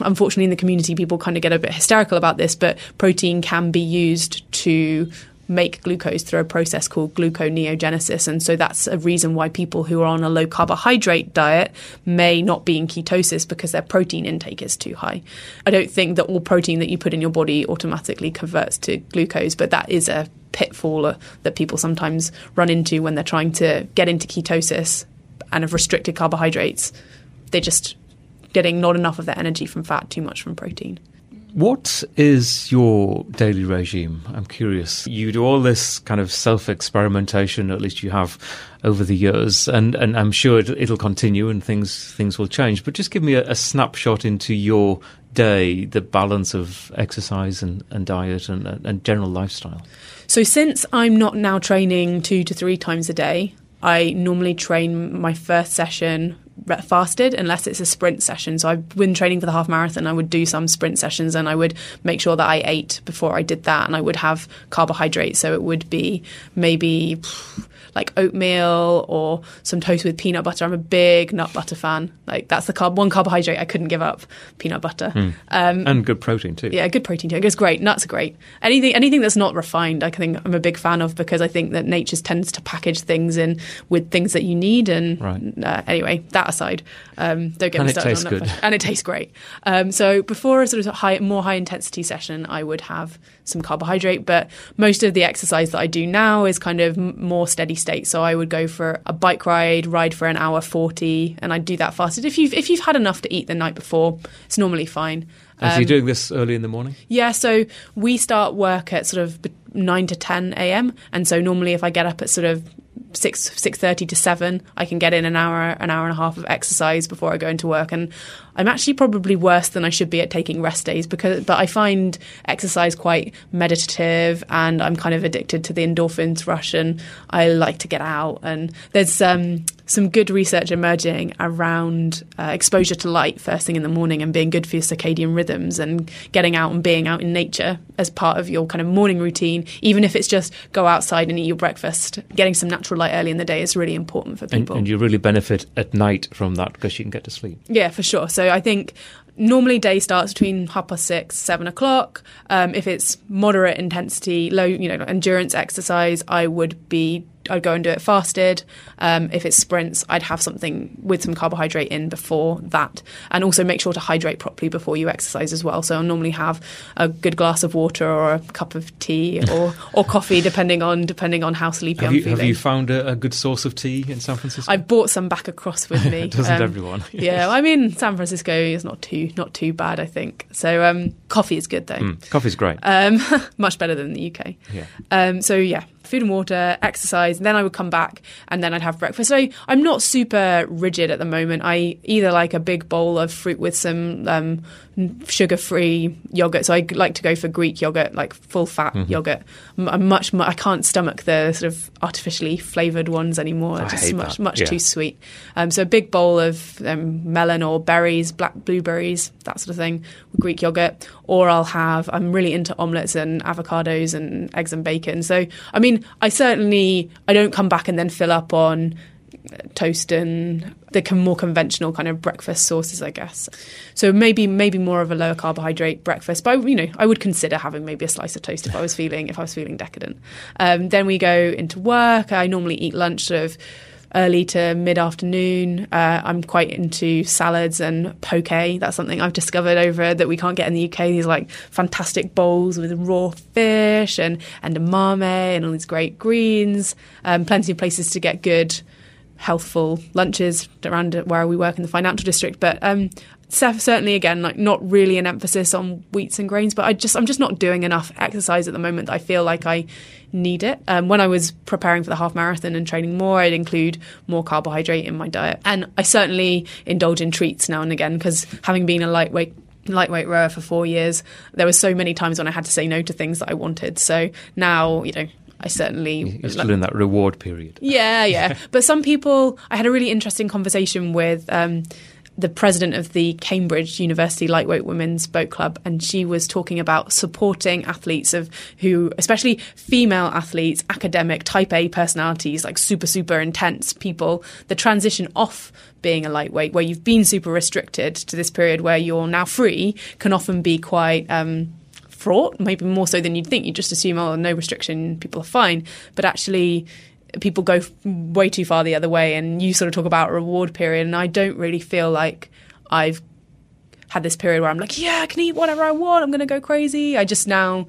unfortunately in the community people kind of get a bit hysterical about this but protein can be used to make glucose through a process called gluconeogenesis. And so that's a reason why people who are on a low carbohydrate diet may not be in ketosis because their protein intake is too high. I don't think that all protein that you put in your body automatically converts to glucose, but that is a pitfall uh, that people sometimes run into when they're trying to get into ketosis and have restricted carbohydrates. They're just getting not enough of their energy from fat, too much from protein. What is your daily regime? I'm curious. You do all this kind of self experimentation, at least you have over the years, and, and I'm sure it, will continue and things things will change. But just give me a, a, snapshot into your day, the balance of exercise and, and diet and, and general lifestyle. So, since I'm not now training two to three times a day, I normally train my first session fasted unless it's a sprint session. So I've been training for the half marathon. I would do some sprint sessions and I would make sure that I ate before I did that and I would have carbohydrates. So it would be maybe like oatmeal or some toast with peanut butter. I'm a big nut butter fan. Like that's the carb one carbohydrate I couldn't give up. Peanut butter mm. um, and good protein too. Yeah, good protein too. It's great. Nuts are great. Anything anything that's not refined, I think I'm a big fan of because I think that nature tends to package things in with things that you need. And right. uh, anyway, that aside, um, don't get and me started it tastes on good. and it tastes great. Um, so before a sort of high, more high intensity session, I would have some carbohydrate. But most of the exercise that I do now is kind of more steady state. So I would go for a bike ride, ride for an hour forty, and I'd do that fasted. If you've if you've had enough to eat the night before, it's normally fine. Um, so you're doing this early in the morning? Yeah. So we start work at sort of nine to ten a.m. And so normally, if I get up at sort of six six thirty to seven, I can get in an hour an hour and a half of exercise before I go into work. And I'm actually probably worse than I should be at taking rest days because, but I find exercise quite meditative, and I'm kind of addicted to the endorphins rush, and I like to get out. And there's um, some good research emerging around uh, exposure to light first thing in the morning and being good for your circadian rhythms and getting out and being out in nature as part of your kind of morning routine, even if it's just go outside and eat your breakfast. Getting some natural light early in the day is really important for people. And, and you really benefit at night from that because you can get to sleep. Yeah, for sure. So I think normally day starts between half past six, seven o'clock. Um, if it's moderate intensity, low, you know, endurance exercise, I would be I'd go and do it fasted. Um, if it's sprints, I'd have something with some carbohydrate in before that, and also make sure to hydrate properly before you exercise as well. So I'll normally have a good glass of water or a cup of tea or, or coffee, depending on depending on how sleepy have I'm you, feeling. Have you found a, a, good source of tea in San Francisco? I've bought some back across with me. Doesn't um, everyone? yeah, I mean San Francisco is not too not too bad, I think. So um, coffee is good though. Mm, coffee's great. Um, much better than the UK. Yeah. Um, so yeah, food and water, exercise, and then I would come back and then I'd have breakfast. So I'm not super rigid at the moment. I either like a big bowl of fruit with some um, sugar free yogurt. So I like to go for Greek yogurt, like full fat mm-hmm. yogurt. I'm much, I can't stomach the sort of artificially flavored ones anymore. I just much, that. much yeah. too sweet. Um, so a big bowl of um, melon or berries, black blueberries, that sort of thing, Greek yogurt. Or I'll have, I'm really into omelets and avocados and eggs and bacon. So, I mean, I certainly, I don't come back and then fill up on toast and the more conventional kind of breakfast sources, I guess. So maybe maybe more of a lower carbohydrate breakfast, but you know I would consider having maybe a slice of toast if I was feeling if I was feeling decadent. Um, then we go into work. I normally eat lunch of early to mid afternoon. Uh, I'm quite into salads and poke. That's something I've discovered over that we can't get in the UK. These like fantastic bowls with raw fish and and edamame and all these great greens. Um, plenty of places to get good healthful lunches around where we work in the financial district. But um, certainly again like not really an emphasis on wheats and grains but i just i'm just not doing enough exercise at the moment i feel like i need it um, when i was preparing for the half marathon and training more i'd include more carbohydrate in my diet and i certainly indulge in treats now and again because having been a lightweight lightweight rower for four years there were so many times when i had to say no to things that i wanted so now you know I certainly you're still in that reward period. Yeah, yeah. but some people, I had a really interesting conversation with um, the president of the Cambridge University Lightweight Women's Boat Club, and she was talking about supporting athletes of who, especially female athletes, academic, type A personalities, like super, super intense people, the transition off being a lightweight, where you've been super restricted to this period where you're now free, can often be quite. Um, fraught, maybe more so than you'd think. You just assume, oh, no restriction, people are fine. But actually, people go way too far the other way and you sort of talk about a reward period and I don't really feel like I've had this period where I'm like yeah I can eat whatever I want I'm going to go crazy I just now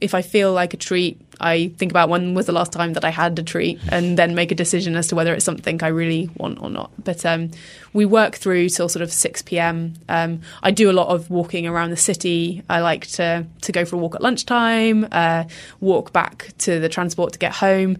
if I feel like a treat I think about when was the last time that I had a treat and then make a decision as to whether it's something I really want or not but um, we work through till sort of 6 p.m. Um, I do a lot of walking around the city I like to to go for a walk at lunchtime uh, walk back to the transport to get home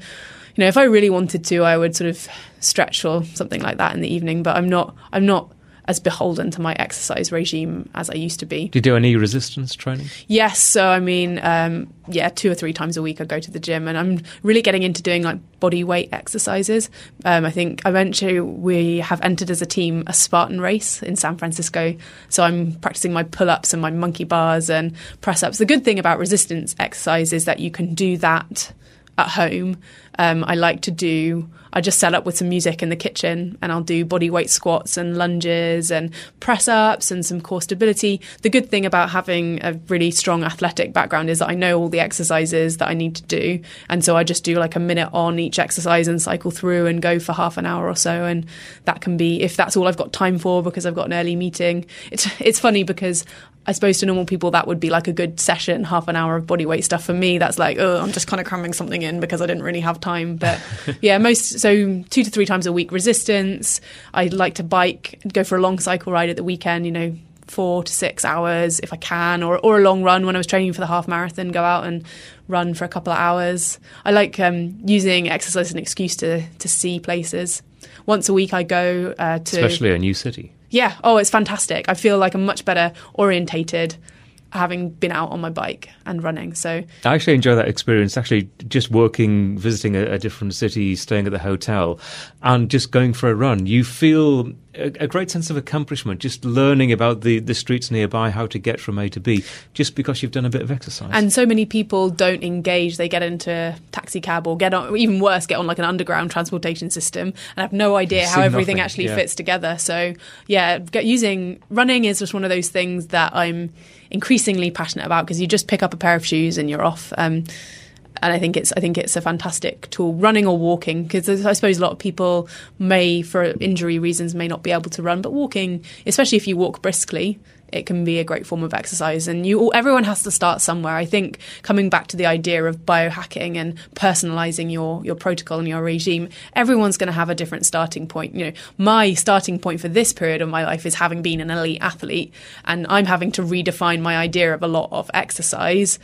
you know, if I really wanted to, I would sort of stretch or something like that in the evening. But I'm not. I'm not as beholden to my exercise regime as I used to be. Do you do any resistance training? Yes. So I mean, um, yeah, two or three times a week I go to the gym, and I'm really getting into doing like body weight exercises. Um, I think eventually we have entered as a team a Spartan race in San Francisco. So I'm practicing my pull ups and my monkey bars and press ups. The good thing about resistance exercise is that you can do that at home. Um, I like to do, I just set up with some music in the kitchen and I'll do body weight squats and lunges and press ups and some core stability. The good thing about having a really strong athletic background is that I know all the exercises that I need to do. And so I just do like a minute on each exercise and cycle through and go for half an hour or so. And that can be, if that's all I've got time for because I've got an early meeting. It's, it's funny because I suppose to normal people that would be like a good session, half an hour of body weight stuff. For me, that's like, oh, I'm just kind of cramming something in because I didn't really have time. But yeah, most so two to three times a week resistance. I like to bike, go for a long cycle ride at the weekend. You know, four to six hours if I can, or or a long run when I was training for the half marathon. Go out and run for a couple of hours. I like um, using exercise as an excuse to to see places. Once a week, I go uh, to especially a new city. Yeah. Oh, it's fantastic. I feel like I'm much better orientated having been out on my bike and running. So I actually enjoy that experience. Actually, just working, visiting a, a, different city, staying at the hotel, and just going for a run. You feel a, a, great sense of accomplishment just learning about the the streets nearby, how to get from A to B, just because you've done a bit of exercise. And so many people don't engage. They get into a taxi cab or get on, even worse, get on like an underground transportation system and have no idea how everything nothing, actually yeah. fits together. So yeah, using running is just one of those things that I'm increasingly passionate about because you just pick up a pair of shoes and you're off. Um, and I think it's I think it's a fantastic tool, running or walking, because I suppose a lot of people may, for injury reasons, may not be able to run, but walking, especially if you walk briskly, it can be a great form of exercise. And you, everyone has to start somewhere. I think coming back to the idea of biohacking and personalizing your your protocol and your regime, everyone's going to have a different starting point. You know, my starting point for this period of my life is having been an elite athlete, and I'm having to redefine my idea of a lot of exercise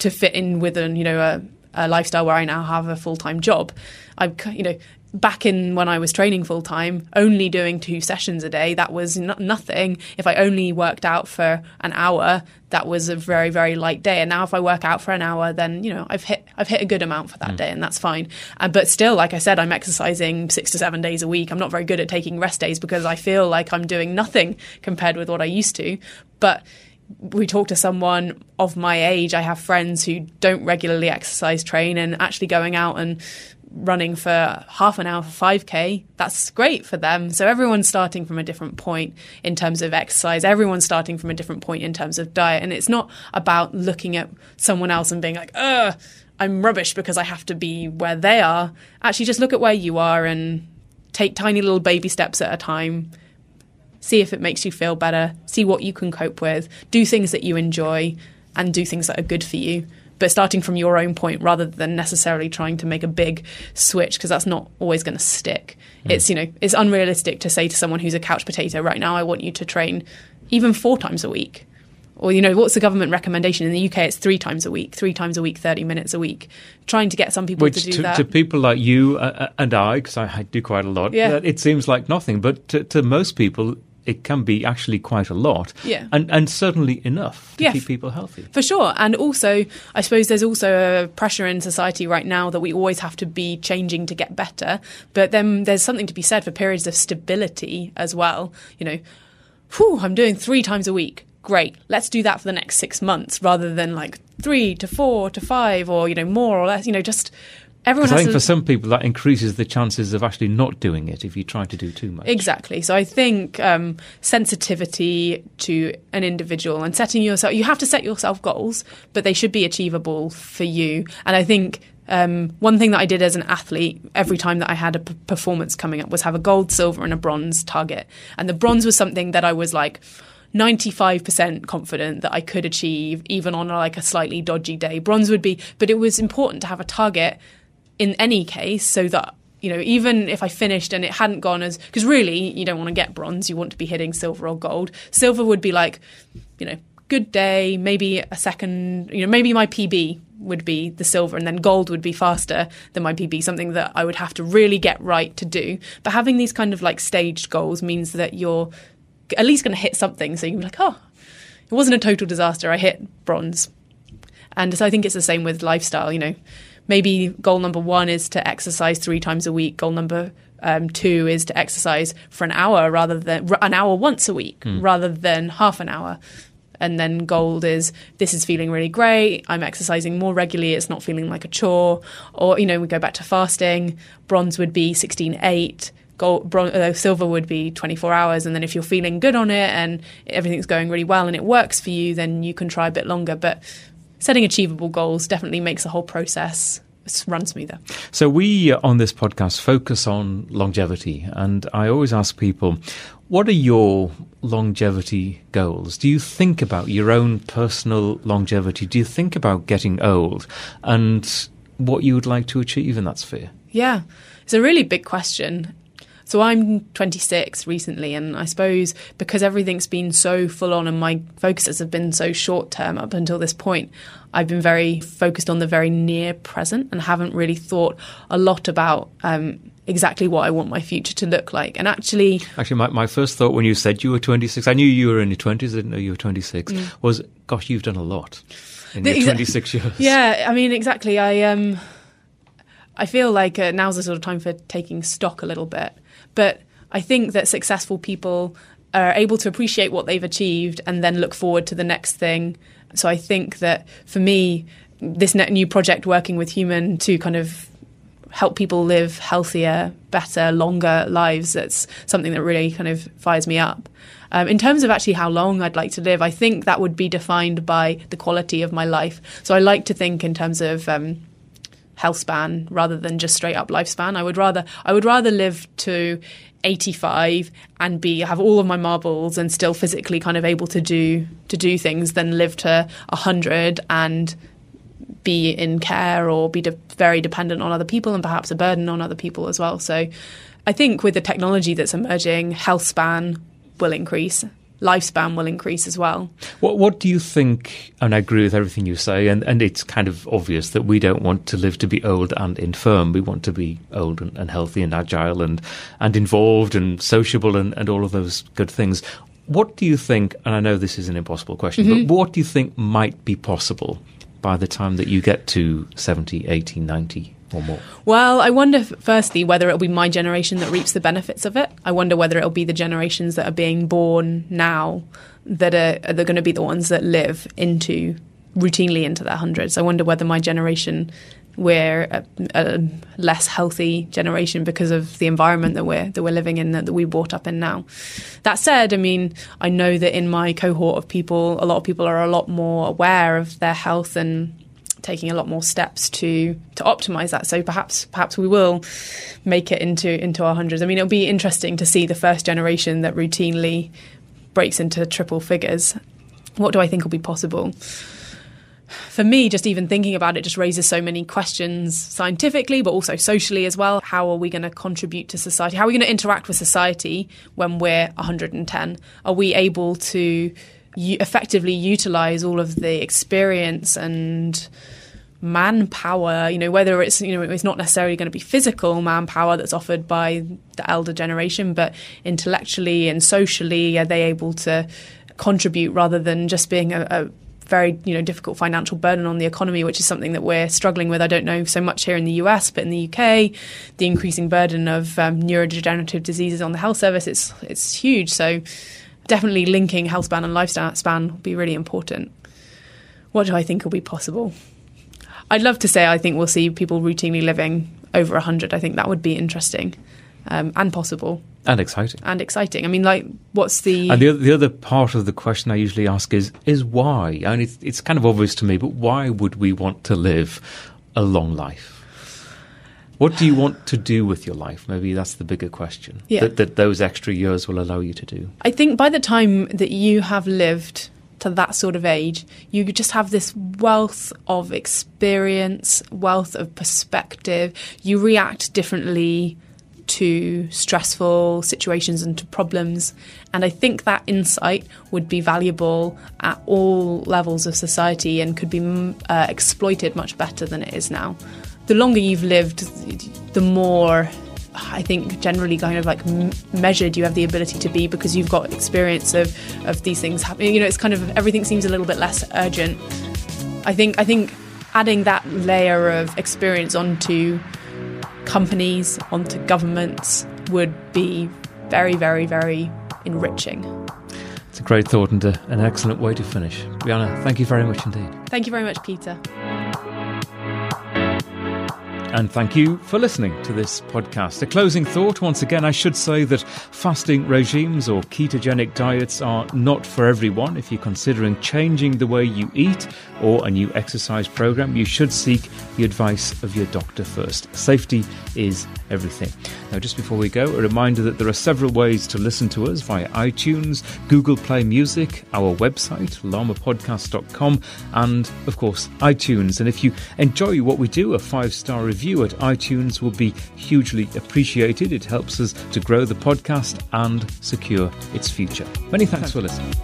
to fit in with an you know a, a lifestyle where I now have a full time job. I'm you know back in when I was training full time, only doing two sessions a day, that was nothing. If I only worked out for an hour, that was a very very light day. And now if I work out for an hour, then you know I've hit I've hit a good amount for that mm. day, and that's fine. Uh, but still, like I said, I'm exercising six to seven days a week. I'm not very good at taking rest days because I feel like I'm doing nothing compared with what I used to. But we talk to someone of my age, I have friends who don't regularly exercise train and actually going out and running for half an hour for 5k that's great for them. So everyone's starting from a different point in terms of exercise. Everyone's starting from a different point in terms of diet. And it's not about looking at someone else and being like ugh i'm rubbish because i have to be where they are. Actually just look at where you are and take tiny little baby steps at a time. See if it makes you feel better. See what you can cope with. Do things that you enjoy and do things that are good for you but starting from your own point rather than necessarily trying to make a big switch because that's not always going to stick. Mm. It's you know it's unrealistic to say to someone who's a couch potato right now I want you to train even four times a week. Or you know what's the government recommendation in the UK? It's three times a week, three times a week, thirty minutes a week. Trying to get some people Which to do to, that. to people like you uh, uh and I, because I, I, do quite a lot, yeah. it seems like nothing. But to, to most people, it can be actually quite a lot. Yeah. And, and certainly enough to yeah, keep people healthy. For sure. And also, I suppose there's also a pressure in society right now that we always have to be changing to get better. But then there's something to be said for periods of stability as well. You know, whew, I'm doing three times a week. Great. Let's do that for the next six months rather than like three to four to five or, you know, more or less, you know, just everyone I think for some people that increases the chances of actually not doing it if you try to do too much. Exactly. So I think um, sensitivity to an individual and setting yourself, you have to set yourself goals, but they should be achievable for you. And I think um, one thing that I did as an athlete every time that I had a p- performance coming up was have a gold, silver, and a bronze target. And the bronze was something that I was like, 95% confident that I could achieve even on like a slightly dodgy day. Bronze would be, but it was important to have a target in any case so that you know, even if I finished and it hadn't gone as because really you don't want to get bronze, you want to be hitting silver or gold. Silver would be like, you know, good day, maybe a second, you know, maybe my PB would be the silver and then gold would be faster than my PB, something that I would have to really get right to do. But having these kind of like staged goals means that you're at least going to hit something. So you're like, oh, it wasn't a total disaster. I hit bronze. And so I think it's the same with lifestyle, you know maybe goal number one is to exercise three times a week. Goal number um, two is to exercise for an hour rather than an hour once a week mm. rather than half an hour. And then gold is this is feeling really great. I'm exercising more regularly. It's not feeling like a chore. Or, you know, we go back to fasting. Bronze would be 16 8. Gold, bronze, uh, silver would be 24 hours. And then if you're feeling good on it and everything's going really well and it works for you, then you can try a bit longer. But setting achievable goals definitely makes the whole process run smoother. So we on this podcast focus on longevity, and I always ask people, what are your longevity goals? Do you think about your own personal longevity? Do you think about getting old and what you would like to achieve in that sphere? Yeah, it's a really big question. So I'm 26 recently, and I suppose because everything's been so full on and my focuses have been so short term up until this point, I've been very focused on the very near present and haven't really thought a lot about um, exactly what I want my future to look like. And actually, actually, my, my first thought when you said you were 26, I knew you were in your 20s, I didn't know you were 26, mm. was, gosh, you've done a lot in the, your 26 years. Yeah, I mean, exactly. I um, I feel like uh, now's the sort of time for taking stock a little bit. But I think that successful people are able to appreciate what they've achieved and then look forward to the next thing. So I think that for me, this new project working with HVMN to kind of help people live healthier, better, longer lives, that's something that really kind of fires me up. Um, in terms of actually how long I'd like to live, I think that would be defined by the quality of my life. So I like to think in terms of um, health span rather than just straight up lifespan. I would rather I would rather live to 85 and be have all of my marbles and still physically kind of able to do to do things than live to 100 and be in care or be de- very dependent on other people and perhaps a burden on other people as well. So I think with the technology that's emerging, health span will increase lifespan will increase as well. What What do you think? And I agree with everything you say, and, and it's kind of obvious that we don't want to live to be old and infirm. We want to be old and, and healthy and agile and and involved and sociable and, and all of those good things. What do you think? And I know this is an impossible question, mm-hmm. but what do you think might be possible by the time that you get to 70, 80, 90? Or more? Well, I wonder, firstly, whether it'll be my generation that reaps the benefits of it. I wonder whether it'll be the generations that are being born now that are, are going to be the ones that live into routinely into their hundreds. I wonder whether my generation we're a, a, less healthy generation because of the environment that we're that we're living in that, that we brought up in now. That said, I mean, I know that in my cohort of people, a lot of people are a lot more aware of their health and taking a lot more steps to to optimize that. So perhaps perhaps we will make it into into our hundreds. I mean, it'll be interesting to see the first generation that routinely breaks into triple figures. What do I think will be possible? For me, just even thinking about it just raises so many questions scientifically, but also socially as well. How are we going to contribute to society? How are we going to interact with society when we're 110? Are we able to effectively utilize all of the experience and manpower you know whether it's you know it's not necessarily going to be physical manpower that's offered by the elder generation but intellectually and socially are they able to contribute rather than just being a, a very you know difficult financial burden on the economy, which is something that we're struggling with. I don't know so much here in the US, but in the UK, the increasing burden of um, neurodegenerative diseases on the health service it's it's huge. So definitely linking health span and lifespan will be really important. What do I think will be possible? I'd love to say I think we'll see people routinely living over 100. I think that would be interesting um, and possible. And exciting. And exciting. I mean, like, what's the. And the, the other part of the question I usually ask is, is why? I mean, it's, it's kind of obvious to me, but why would we want to live a long life? What do you want to do with your life? Maybe that's the bigger question yeah. that, that those extra years will allow you to do. I think by the time that you have lived to that sort of age, you just have this wealth of experience, wealth of perspective. You react differently to stressful situations and to problems. And I think that insight would be valuable at all levels of society and could be uh, exploited much better than it is now the longer you've lived, the more I think generally kind of like m- measured you have the ability to be because you've got experience of of these things happening. You know, it's kind of everything seems a little bit less urgent. I think I think adding that layer of experience onto companies, onto governments would be very, very, very enriching. It's a great thought and a, an excellent way to finish. Brianna, thank you very much indeed. Thank you very much, Peter. And thank you for listening to this podcast. A closing thought once again, I should say that fasting regimes or ketogenic diets are not for everyone. If you're considering changing the way you eat or a new exercise program, you should seek the advice of your doctor first. Safety is everything. Now, just before we go, a reminder that there are several ways to listen to us via iTunes, Google Play Music, our website, llamapodcast.com, and of course, iTunes. And if you enjoy what we do, a five star review review at iTunes will be hugely appreciated. It helps us to grow the podcast and secure its future. Many thanks for listening.